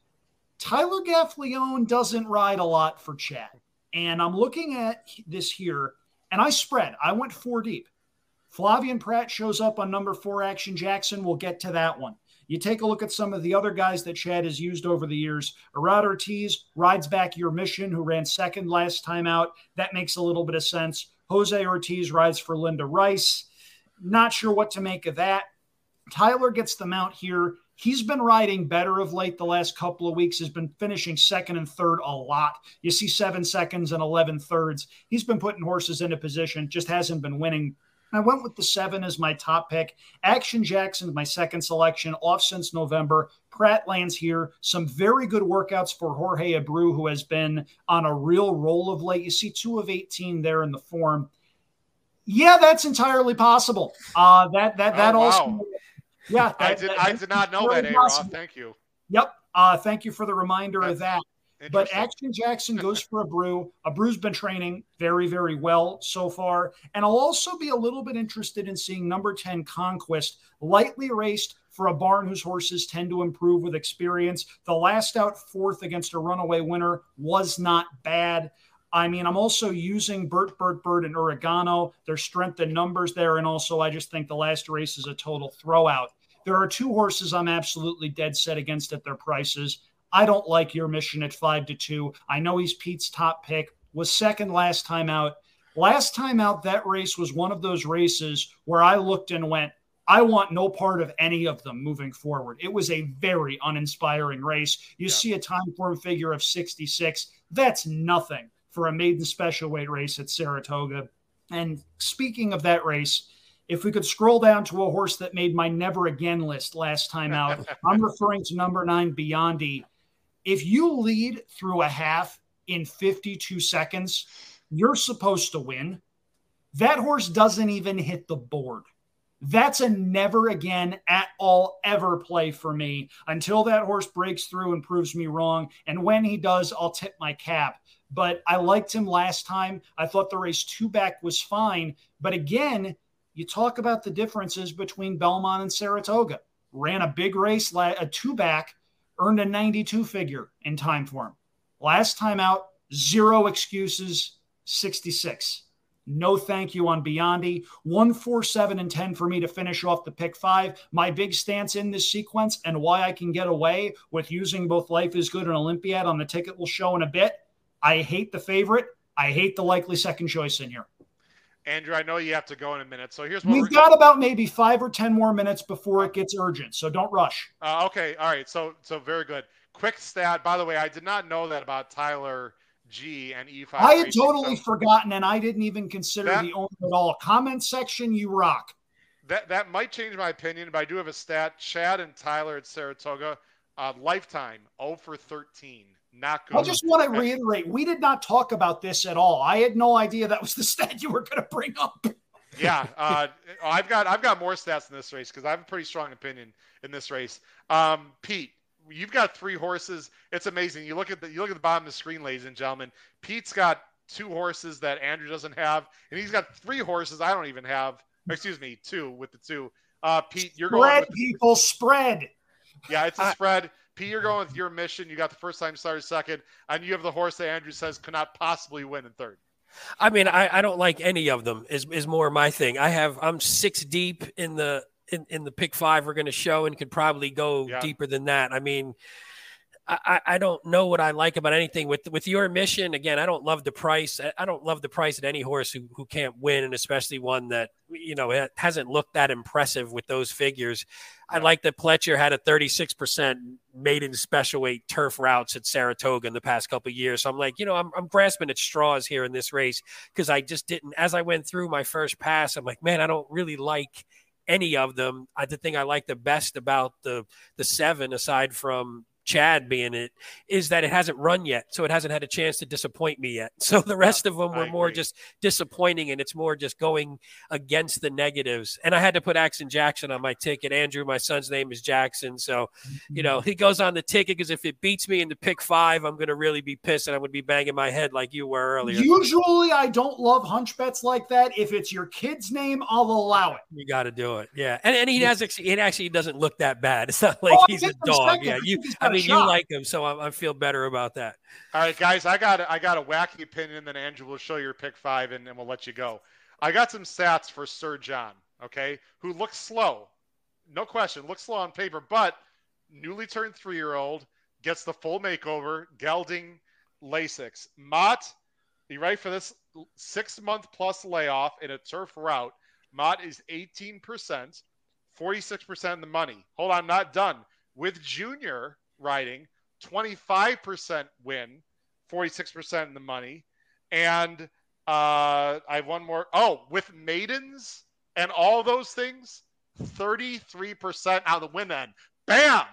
Tyler Gaffalione doesn't ride a lot for Chad. And I'm looking at this here, and I spread. I went four deep. Flavien Prat shows up on number four, Action Jackson. We'll get to that one. You take a look at some of the other guys that Chad has used over the years. Irad Ortiz rides back your mission, who ran second last time out. That makes a little bit of sense. Jose Ortiz rides for Linda Rice. Not sure what to make of that. Tyler gets the mount here. He's been riding better of late the last couple of weeks, has been finishing second and third a lot. You see seven seconds and 11 thirds. He's been putting horses into position, just hasn't been winning. I went with the seven as my top pick. Action Jackson, my second selection, off since November. Prat lands here. Some very good workouts for Jorge Abreu, who has been on a real roll of late. You see two of 18 there in the form. Yeah, that's entirely possible. Uh, that that that Oh, also, wow. Yeah. I did. that- I did not know that, Aaron. possible. Thank you. Yep. Uh, thank you for the reminder of that. But Action Jackson [laughs] goes for Abreu. A brew's been training very, very well so far. And I'll also be a little bit interested in seeing number 10 Conquest lightly raced for a barn whose horses tend to improve with experience. The last out fourth against a runaway winner was not bad. I mean, I'm also using Burt, Burt, Burt, and Oregano. Their strength in numbers there. And also, I just think the last race is a total throwout. There are two horses I'm absolutely dead set against at their prices. I don't like your mission at five to two. I know he's Pete's top pick, was second last time out. Last time out, that race was one of those races where I looked and went, I want no part of any of them moving forward. It was a very uninspiring race. You Yeah. see a Timeform figure of 66. That's nothing for a maiden special weight race at Saratoga. And speaking of that race, if we could scroll down to a horse that made my never again list last time out, [laughs] I'm referring to number nine, Beyondy. If you lead through a half in 52 seconds, you're supposed to win. That horse doesn't even hit the board. That's a never again at all ever play for me until that horse breaks through and proves me wrong. And when he does, I'll tip my cap. But I liked him last time. I thought the race two back was fine. But again, you talk about the differences between Belmont and Saratoga. Ran a big race, a two back, earned a 92 figure in Timeform. Last time out, zero excuses, 66. No thank you on Beyondy. One, four, seven, and 10 for me to finish off the pick five. My big stance in this sequence and why I can get away with using both Life is Good and Olympiad on the ticket will show in a bit. I hate the favorite. I hate the likely second choice in here. Andrew, I know you have to go in a minute, so here's what We've got about maybe five or 10 more minutes before it gets urgent, so don't rush. Uh, okay, all right. So so very good. Quick stat. By the way, I did not know that about Tyler G and E5. I had totally so forgotten, and I didn't even consider That- the owner at all. Comment section, you rock. that that might change my opinion, but I do have a stat. Chad and Tyler at Saratoga, uh, lifetime 0 for 13. Not good. I just want to reiterate, we did not talk about this at all. I had no idea that was the [laughs] stat you were going to bring up. yeah, uh, I've got I've got more stats in this race because I have a pretty strong opinion in this race. Um, Pete, you've got three horses. It's amazing. You look at the you look at the bottom of the screen, ladies and gentlemen. Pete's got two horses that Andrew doesn't have, and he's got three horses I don't even have. Excuse me, two with the two. Uh, Pete, you're going Spread, with people, spread. yeah, it's a I- spread. Pete, you're going with your mission. You got the first time starter second, and you have the horse that Andrew says cannot possibly win in third. I mean, I, I don't like any of them. Is is more my thing. I have I'm six deep in the in, in the pick five we're going to show, and could probably go Yeah. deeper than that. I mean, I, I don't know what I like about anything with with your mission. Again, I don't love the price. I don't love the price at any horse who, who can't win, and especially one that you know hasn't looked that impressive with those figures. I like that Pletcher had a 36% maiden special weight turf routes at Saratoga in the past couple years. So I'm like, you know, I'm, I'm grasping at straws here in this race because I just didn't. As I went through my first pass, I'm like, man, I don't really like any of them. I, the thing I like the best about the the seven, aside from Chad being it is that it hasn't run yet, so it hasn't had a chance to disappoint me yet. [laughs] So the rest yeah, of them were more just disappointing, and it's more just going against the negatives. And I had to put Action Jackson on my ticket. Andrew, my son's name is Jackson, so you know he goes on the ticket because if it beats me in the pick five, I'm going to really be pissed, and I'm going to be banging my head like you were earlier. Usually, I don't love hunch bets like that. If it's your kid's name, I'll allow it. You got to do it, yeah. And, and he has actually it actually doesn't look that bad. [laughs] It's not oh, like oh, he's a dog. Yeah, you. I mean, you like him, so I, I, feel better about that. All right, guys, I got I got a wacky opinion. Then Andrew will show your pick five, and, and we'll let you go. I got some stats for Sir John. Okay, who looks slow, no question, looks slow on paper, but newly turned three year old gets the full makeover, gelding, Lasix. Mott, you ready for this? Six month plus layoff in a turf route. Mott is 18%, 46% of the money. Hold on, I'm not done. With Junior, riding, 25% win, 46% in the money. And uh, I have one more. Oh, with maidens and all those things, 33% out of the win end. Bam!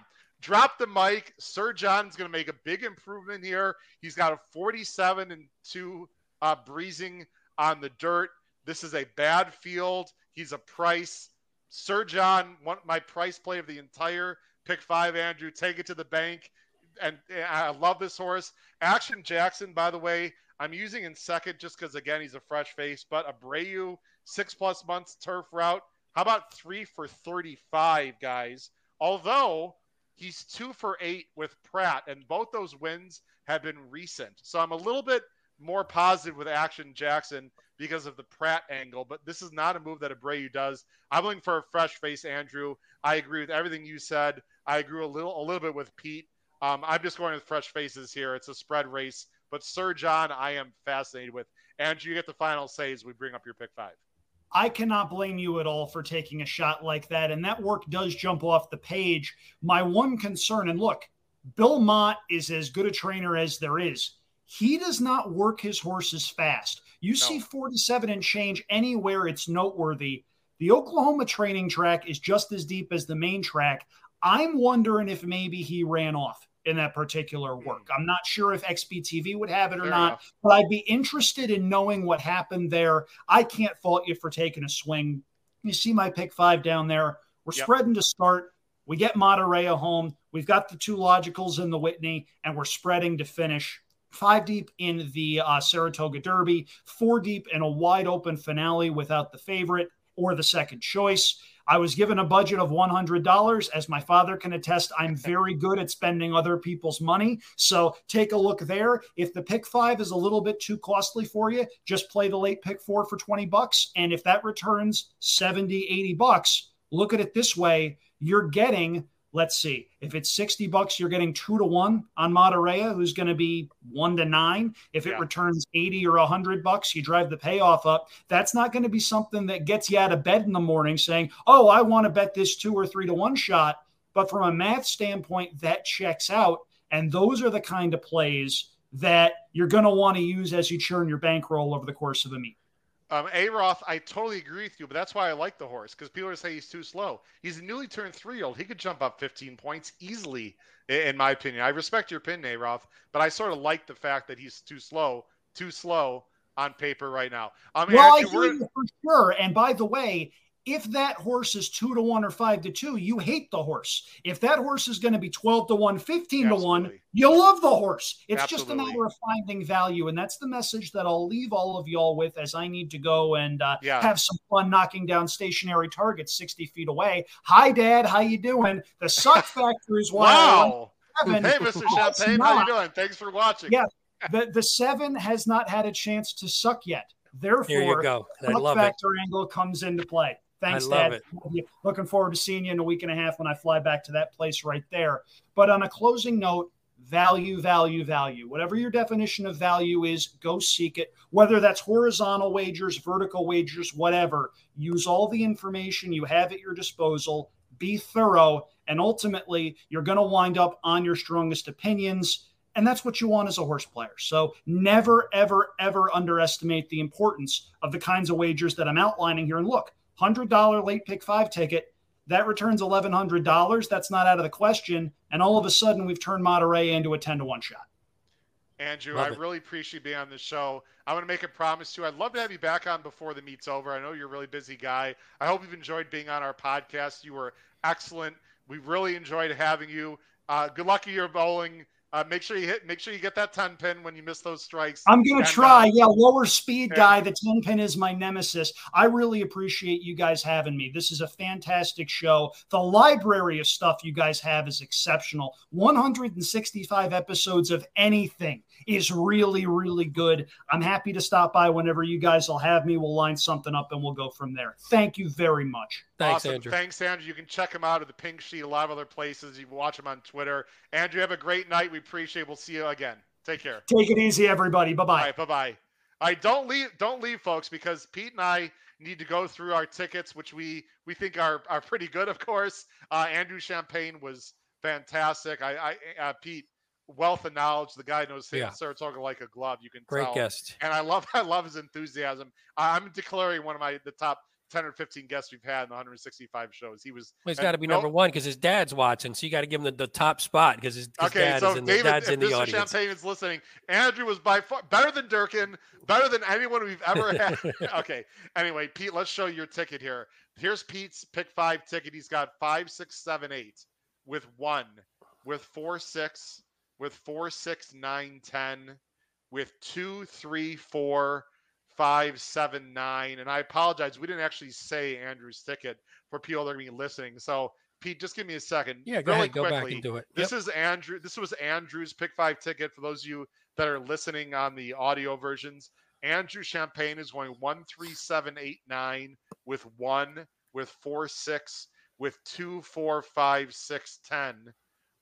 Drop the mic. Sir John's going to make a big improvement here. He's got a 47 and 2 uh, breezing on the dirt. This is a bad field. He's a price. Sir John, one, my price play of the entire Pick five, Andrew. Take it to the bank. And, and I love this horse. Action Jackson, by the way, I'm using in second just because, again, he's a fresh face. But Abreu, six plus months turf route. How about three for 35, guys? Although he's two for eight with Prat, and both those wins have been recent. So I'm a little bit more positive with Action Jackson because of the Prat angle, but this is not a move that Abreu does. I'm looking for a fresh face, Andrew. I agree with everything you said. I agree a little a little bit with Pete. Um, I'm just going with fresh faces here. It's a spread race, but Sir John, I am fascinated with. Andrew, you get the final say as we bring up your pick five. I cannot blame you at all for taking a shot like that. And that work does jump off the page. My one concern, and look, Bill Mott is as good a trainer as there is. He does not work his horses fast. You no. see 47 and change anywhere it's noteworthy. The Oklahoma training track is just as deep as the main track. I'm wondering if maybe he ran off in that particular hmm. work. I'm not sure if XBTV would have it or Fair not, enough. but I'd be interested in knowing what happened there. I can't fault you for taking a swing. You see my pick five down there. We're yep. spreading to start. We get Matareya home. We've got the two logicals in the Whitney, and we're spreading to finish. Five deep in the uh, Saratoga Derby, four deep in a wide open finale without the favorite or the second choice. I was given a budget of $100. As my father can attest, I'm very good at spending other people's money. So take a look there. If the pick five is a little bit too costly for you, just play the late pick four for 20 bucks. And if that returns 70, 80 bucks, look at it this way you're getting let's see if it's 60 bucks you're getting two to one on Matareya, who's going to be one to nine. If it yeah. returns 80 or 100 bucks you drive the payoff up. That's not going to be something that gets you out of bed in the morning saying oh i want to bet this two or three to one shot. But from a math standpoint that checks out and those are the kind of plays that you're going to want to use as you churn your bankroll over the course of a meet um, A Roth, I totally agree with you, but that's why I like the horse because people say he's too slow. He's a newly turned three year old. He could jump up 15 points easily, in my opinion. I respect your opinion, A Roth, but I sort of like the fact that he's too slow, too slow on paper right now. Um, well, I hear you for sure. And by the way, if that horse is two to one or five to two, you hate the horse. If that horse is going to be 12 to one, 15 Absolutely. to one, you love the horse. It's Absolutely. just a matter of finding value. And that's the message that I'll leave all of y'all with as I need to go and uh, yeah. have some fun knocking down stationary targets 60 feet away. Hi, Dad. How you doing? The suck [laughs] factor is why. wow. Hey, Mr. Champagne. How you doing? Thanks for watching. Yeah. [laughs] The, the seven has not had a chance to suck yet. Therefore, Here you go. I love factor it. angle comes into play. Thanks, Dad. It. Looking forward to seeing you in a week and a half when I fly back to that place right there. But on a closing note, value, value, value. Whatever your definition of value is, go seek it. Whether that's horizontal wagers, vertical wagers, whatever, use all the information you have at your disposal, be thorough, and ultimately you're going to wind up on your strongest opinions. And that's what you want as a horse player. So never, ever, ever underestimate the importance of the kinds of wagers that I'm outlining here. And look, $100 late pick five ticket that returns $1,100. That's not out of the question. And all of a sudden, we've turned Matareya into a 10 to 1 shot. Andrew, Love I it. really appreciate being on the show. I want to make a promise to you. I'd love to have you back on before the meet's over. I know you're a really busy guy. I hope you've enjoyed being on our podcast. You were excellent. We really enjoyed having you. Uh, good luck at your bowling uh, make sure you hit. Make sure you get that ten pin when you miss those strikes. I'm gonna and, try. Uh, yeah, lower speed guy. The ten pin is my nemesis. I really appreciate you guys having me. This is a fantastic show. The library of stuff you guys have is exceptional. 165 episodes of anything is really, really good. I'm happy to stop by whenever you guys will have me. We'll line something up and we'll go from there. Thank you very much. Thanks, awesome. Andrew. Thanks, Andrew. You can check him out at the Pink Sheet, a lot of other places. You can watch him on Twitter. Andrew, have a great night. We appreciate. It. We'll see you again. Take care. Take it easy, everybody. Bye bye. All right, bye bye. All right, don't leave, don't leave, folks, because Pete and I need to go through our tickets, which we we think are are pretty good, of course. Uh, Andrew Champagne was fantastic. I, I uh, Pete, wealth of knowledge. The guy knows yeah. Saratoga like a glove. You can great tell. guest, and I love [laughs] I love his enthusiasm. I'm declaring one of my the top 10 or 15 guests we've had in the 165 shows. He was. Well, he's got to be number one because his dad's watching, so you got to give him the, the top spot because his, his okay, dad so is in, David, dad's in the audience. Champagne is listening. Andrew was by far better than Durkin, better than anyone we've ever [laughs] had. okay. Anyway, Pete, let's show your ticket here. Here's Pete's pick five ticket. He's got five, six, seven, eight with one, with four, six, with four, six, nine, ten, with two, three, four five seven nine. And I apologize, we didn't actually say Andrew's ticket for people that are going to be listening. So Pete, just give me a second. Yeah, go really ahead, quickly. go back and do it. This is Andrew. This was Andrew's pick five ticket for those of you that are listening on the audio versions. Andrew Champagne is going one three seven eight nine with one with four six with two four five six ten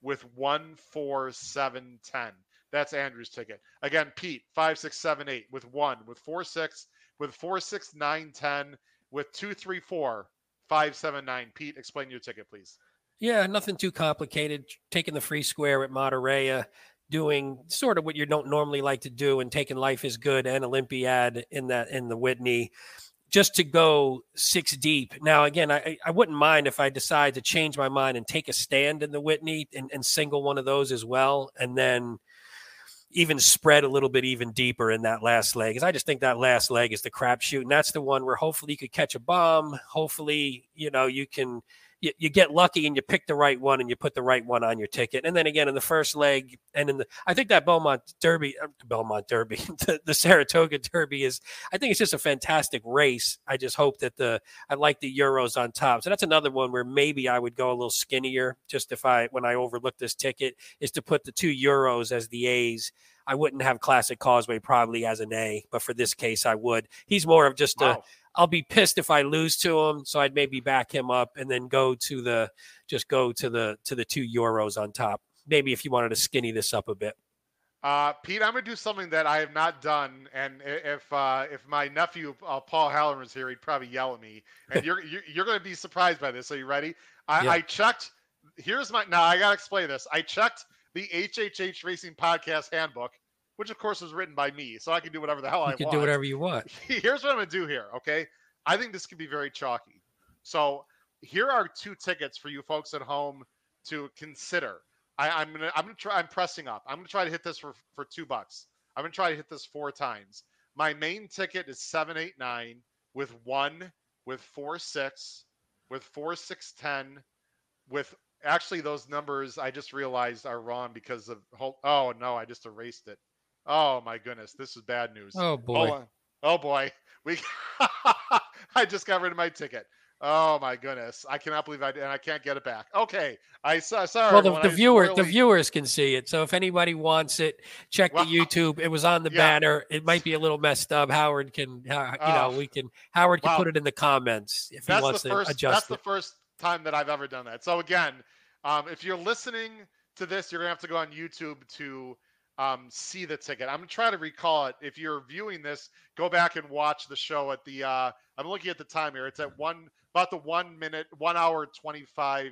with one four seven ten. That's Andrew's ticket. Again, Pete, five, six, seven, eight with one, with four, six, with four, six, nine, ten, with two, three, four, five, seven, nine. Pete, explain your ticket, please. Yeah, nothing too complicated. Taking the free square at Matareya, doing sort of what you don't normally like to do, and taking Life is Good and Olympiad in that in the Whitney just to go six deep. Now, again, I, I wouldn't mind if I decide to change my mind and take a stand in the Whitney and, and single one of those as well. And then even spread a little bit even deeper in that last leg. Because I just think that last leg is the crapshoot, and that's the one where hopefully you could catch a bomb. Hopefully, you know, you can you, you get lucky and you pick the right one and you put the right one on your ticket. And then again in the first leg and in the I think that Belmont Derby, uh, Belmont Derby, [laughs] the, the Saratoga Derby is I think it's just a fantastic race. I just hope that the I like the Euros on top. So that's another one where maybe I would go a little skinnier just if I when I overlook this ticket is to put the two Euros as the A's. I wouldn't have Classic Causeway probably as an A, but for this case, I would. He's more of just wow. a I'll be pissed if I lose to him. So I'd maybe back him up and then go to the just go to the to the two euros on top. Maybe if you wanted to skinny this up a bit. Uh, Pete, I'm gonna do something that I have not done, and if uh, if my nephew uh, Paul Halloran was here, he'd probably yell at me. And you're you're, you're gonna be surprised by this. Are you ready? I, yeah. I checked. Here's my now. I gotta explain this. I checked the HHH Racing Podcast Handbook which of course was written by me, so I can do whatever the hell you I want. You can do whatever you want. [laughs] Here's what I'm gonna do here. Okay, I think this could be very chalky. So here are two tickets for you folks at home to consider. I, am gonna I'm gonna try. I'm pressing up. I'm gonna try to hit this for for two bucks. I'm gonna try to hit this four times. My main ticket is seven eight nine with one with four six with four six ten with actually those numbers I just realized are wrong because of oh no I just erased it. Oh my goodness, this is bad news. Oh boy. Oh boy. [laughs] We [laughs] I just got rid of my ticket. Oh my goodness. I cannot believe I did and I can't get it back. Okay. I saw sorry. Well the, the viewers really... the viewers can see it. So if anybody wants it, check well, the [laughs] YouTube. It was on the yeah. banner. It might be a little messed up. Howard can uh, you know, we can Howard can put it in the comments if that's he wants the first, to adjust That's it. the first time that I've ever done that. So again, um, if you're listening to this, you're gonna have to go on YouTube to um, see the ticket. I'm gonna try to recall it. If you're viewing this, go back and watch the show at the. Uh, I'm looking at the time here. It's at one about the one minute, one hour, twenty five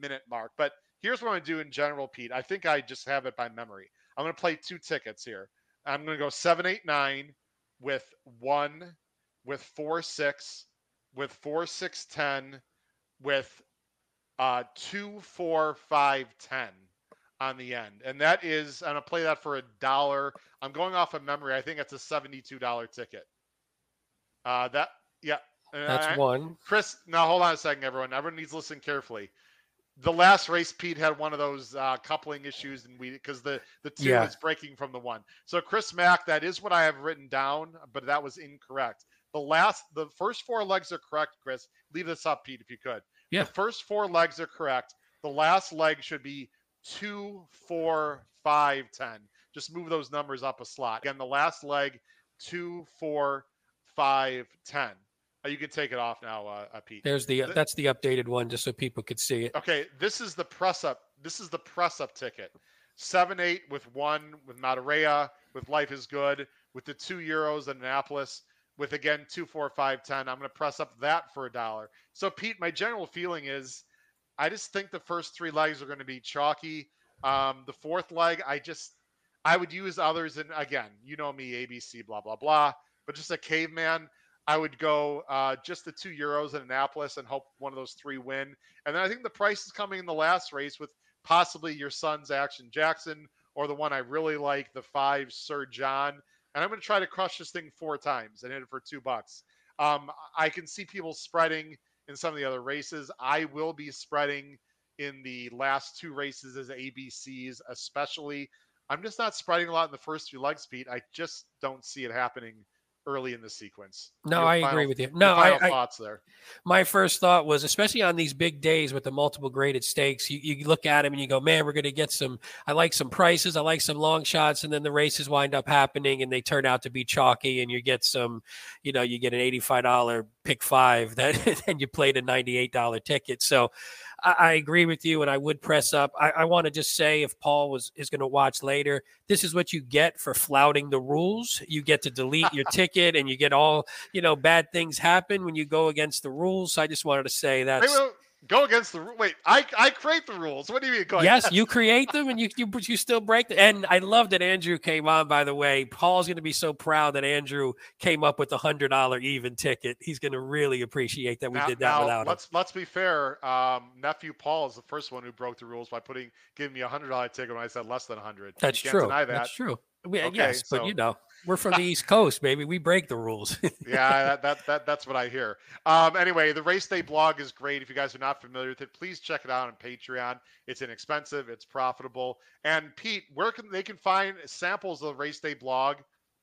minute mark. But here's what I'm gonna do in general, Pete. I think I just have it by memory. I'm gonna play two tickets here. I'm gonna go seven, eight, nine with one, with four, six, with four, six, ten, with uh two, four, five, ten on the end. And that is, I'm going to play that for a dollar. I'm going off of memory. I think it's a $72 ticket. Uh, that, yeah. That's I, one. Chris, now hold on a second, everyone. Everyone needs to listen carefully. The last race, Pete had one of those uh, coupling issues, and we because the the two Yeah. is breaking from the one. So Chris Mack, that is what I have written down, but that was incorrect. The last, the first four legs are correct, Chris. Leave this up, Pete, if you could. Yeah. The first four legs are correct. The last leg should be two, four, five, ten. Just move those numbers up a slot. Again, the last leg, two, four, five, ten. Uh, You can take it off now, uh, uh, Pete. There's the Th- that's the updated one, just so people could see it. Okay, this is the press up. This is the press up ticket. Seven eight with one with Matareya, with Life is Good, with the two euros in Annapolis, with again two four five ten. I'm going to press up that for a dollar. So Pete, my general feeling is, I just think the first three legs are going to be chalky. Um, the fourth leg, I just I would use others, and again, you know me, ABC, blah blah blah. But just a caveman, I would go uh, just the two euros in Annapolis and hope one of those three win. And then I think the price is coming in the last race with possibly your son's Action Jackson or the one I really like, the five Sir John. And I'm going to try to crush this thing four times and hit it for two bucks. Um, I can see people spreading in some of the other races. I will be spreading in the last two races as ABCs, especially. I'm just not spreading a lot in the first few legs, Pete. I just don't see it happening early in the sequence. No, Your I final- agree with you. No, I, I thoughts there. my first thought was, especially on these big days with the multiple graded stakes, you, you look at them and you go, man, we're going to get some. I like some prices, I like some long shots, and then the races wind up happening and they turn out to be chalky, and you get some, you know, you get an eighty-five dollar pick five [laughs] that, and you played a ninety-eight dollar ticket. So, I, I agree with you, and I would press up. I, I want to just say, if Paul was is going to watch later, this is what you get for flouting the rules. You get to delete your [laughs] ticket, and you get all you know bad things happen when you go against the rules. So I just wanted to say that. Go against the wait. I I create the rules. What do you mean? Go Yes, you create them and you, you but you still break them. And I love that Andrew came on. By the way, Paul's going to be so proud that Andrew came up with the hundred dollar even ticket. He's going to really appreciate that we now, did that now, without him. let's let's be fair. Um, nephew Paul is the first one who broke the rules by putting giving me a hundred dollar ticket when I said less than a hundred. That's you true. That. That's true. We- Okay, yes, but you know, we're from the East Coast, baby. We break the rules. [laughs] yeah, that, that that that's what I hear. Um, anyway, the race day blog is great. If you guys are not familiar with it, please check it out on Patreon. It's inexpensive, it's profitable. And Pete, where can they can find samples of the race day blog?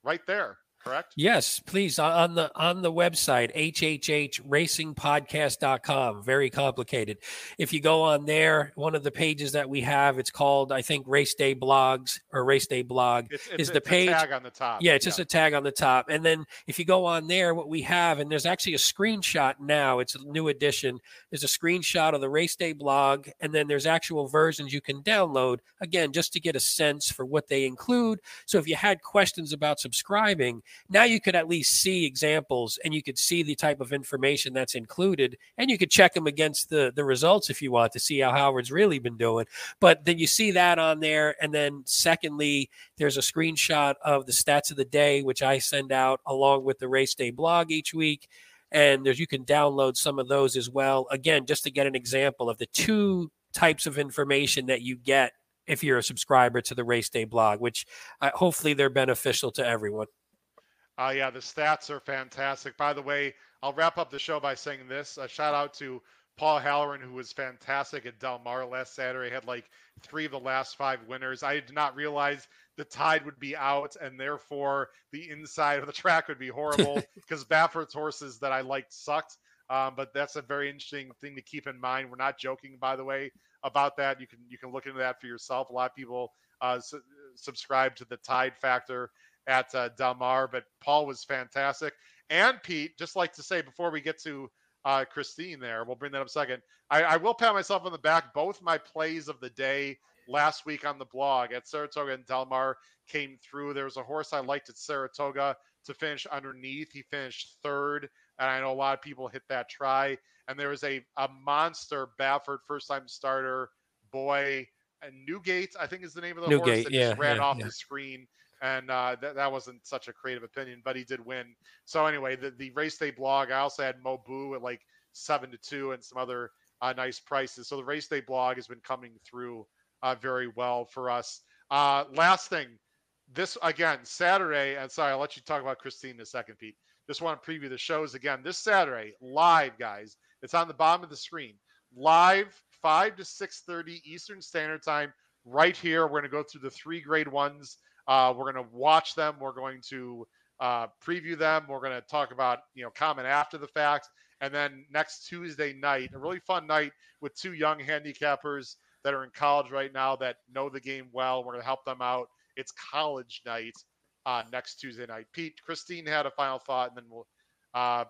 Right there, correct? Yes, please on- the on the website hhhracingpodcast.com. Very complicated. If you go on there, one of the pages that we have, it's called I think Race Day Blogs or Race Day Blog. It's, Is the it's a page- tag on the top. Yeah, it's just a tag on the top. And then if you go on there, what we have, and there's actually a screenshot now, it's a new edition. There's a screenshot of the race day blog, and then there's actual versions you can download, again, just to get a sense for what they include. So if you had questions about subscribing, now you could at least see examples and you could see the type of information that's included, and you could check them against the, the results if you want to see how Howard's really been doing. But then you see that on there. And then, secondly, there's a screenshot of the stats of the day, which I send out along with the race day blog each week. And there's you can download some of those as well. Again, just to get an example of the two types of information that you get if you're a subscriber to the race day blog, which uh, hopefully they're beneficial to everyone. Uh, yeah, the stats are fantastic. By the way, I'll wrap up the show by saying this. A shout out to Paul Halloran, who was fantastic at Del Mar last Saturday. Had like three of the last five winners. I did not realize the tide would be out, and therefore the inside of the [laughs] track would be horrible [laughs] because Baffert's horses that I liked sucked. Um, but that's a very interesting thing to keep in mind. We're not joking, by the way, about that. You can you can look into that for yourself. A lot of people uh, su- subscribe to the tide factor at uh, Del Mar, but Paul was fantastic. And Pete, just like to say before we get to uh, Christine there, we'll bring that up a second. I, I will pat myself on the back. Both my plays of the day last week on the blog at Saratoga and Del Mar came through. There was a horse I liked at Saratoga to finish underneath. He finished third, and I know a lot of people hit that try. And there was a, a monster Baffert first time starter boy, and Newgate, I think is the name of the Newgate, horse that yeah, just ran yeah, off yeah. the screen. And uh, that, that wasn't such a creative opinion, but he did win. So anyway, the, the race day blog, I also had Mobu at like seven to two and some other uh, nice prices. So the race day blog has been coming through uh, very well for us. Uh, last thing, this again Saturday, and sorry, I'll let you talk about Christine in a second, Pete. Just want to preview the shows again this Saturday, live, guys. It's on the bottom of the screen, live, five to six thirty Eastern Standard Time, right here. We're going to go through the three grade ones. Uh, we're going to watch them. We're going to uh, preview them. We're going to talk about you know comment after the fact, and then next Tuesday night, a really fun night with two young handicappers that are in college right now that know the game well. We're going to help them out. It's college night uh, next Tuesday night. Pete, Christine had a final thought, and then we'll. Uh,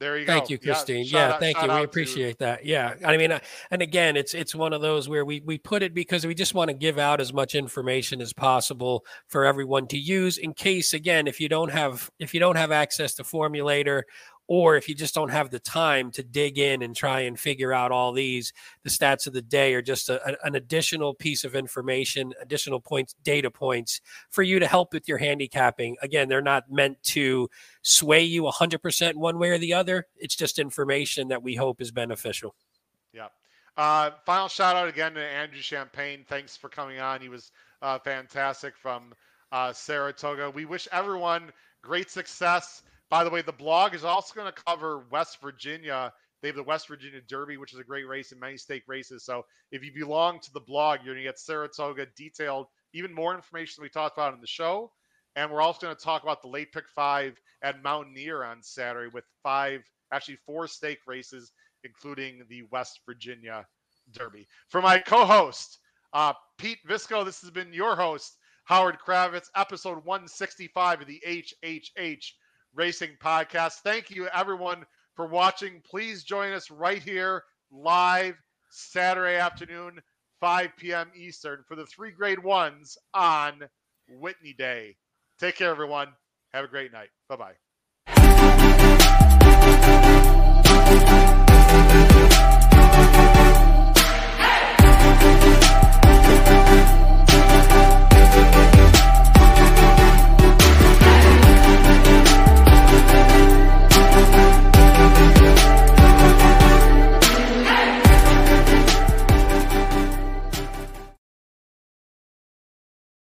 there you Thank go. you, Christine. shout Yeah, out- thank you. We to- appreciate that. Yeah, I mean, uh, and again, it's it's one of those where we we put it because we just want to give out as much information as possible for everyone to use in case, again, if you don't have if you don't have access to Formulator, or if you just don't have the time to dig in and try and figure out all these, the stats of the day are just a, an- additional piece of information, additional points, data points for you to help with your handicapping. Again, they're not meant to sway you 100% one way or the other. It's just information that we hope is beneficial. Yeah. Uh, final shout out again to Andrew Champagne. Thanks for coming on. He was uh, fantastic from uh, Saratoga. We wish everyone great success. By the way, the blog is also going to cover West Virginia. They have the West Virginia Derby, which is a great race in many stake races. So if you belong to the blog, you're going to get Saratoga detailed, even more information we talked about in the show. And we're also going to talk about the late pick five at Mountaineer on Saturday with five, actually four stake races, including the West Virginia Derby. For my co-host, uh, Pete Visco, this has been your host, Howard Kravets, episode 165 of the HHH Racing Podcast. Thank you, everyone, for watching. Please join us right here live Saturday afternoon, 5 p.m. Eastern, for the three grade ones on Whitney Day. Take care, everyone. Have a great night. Bye bye.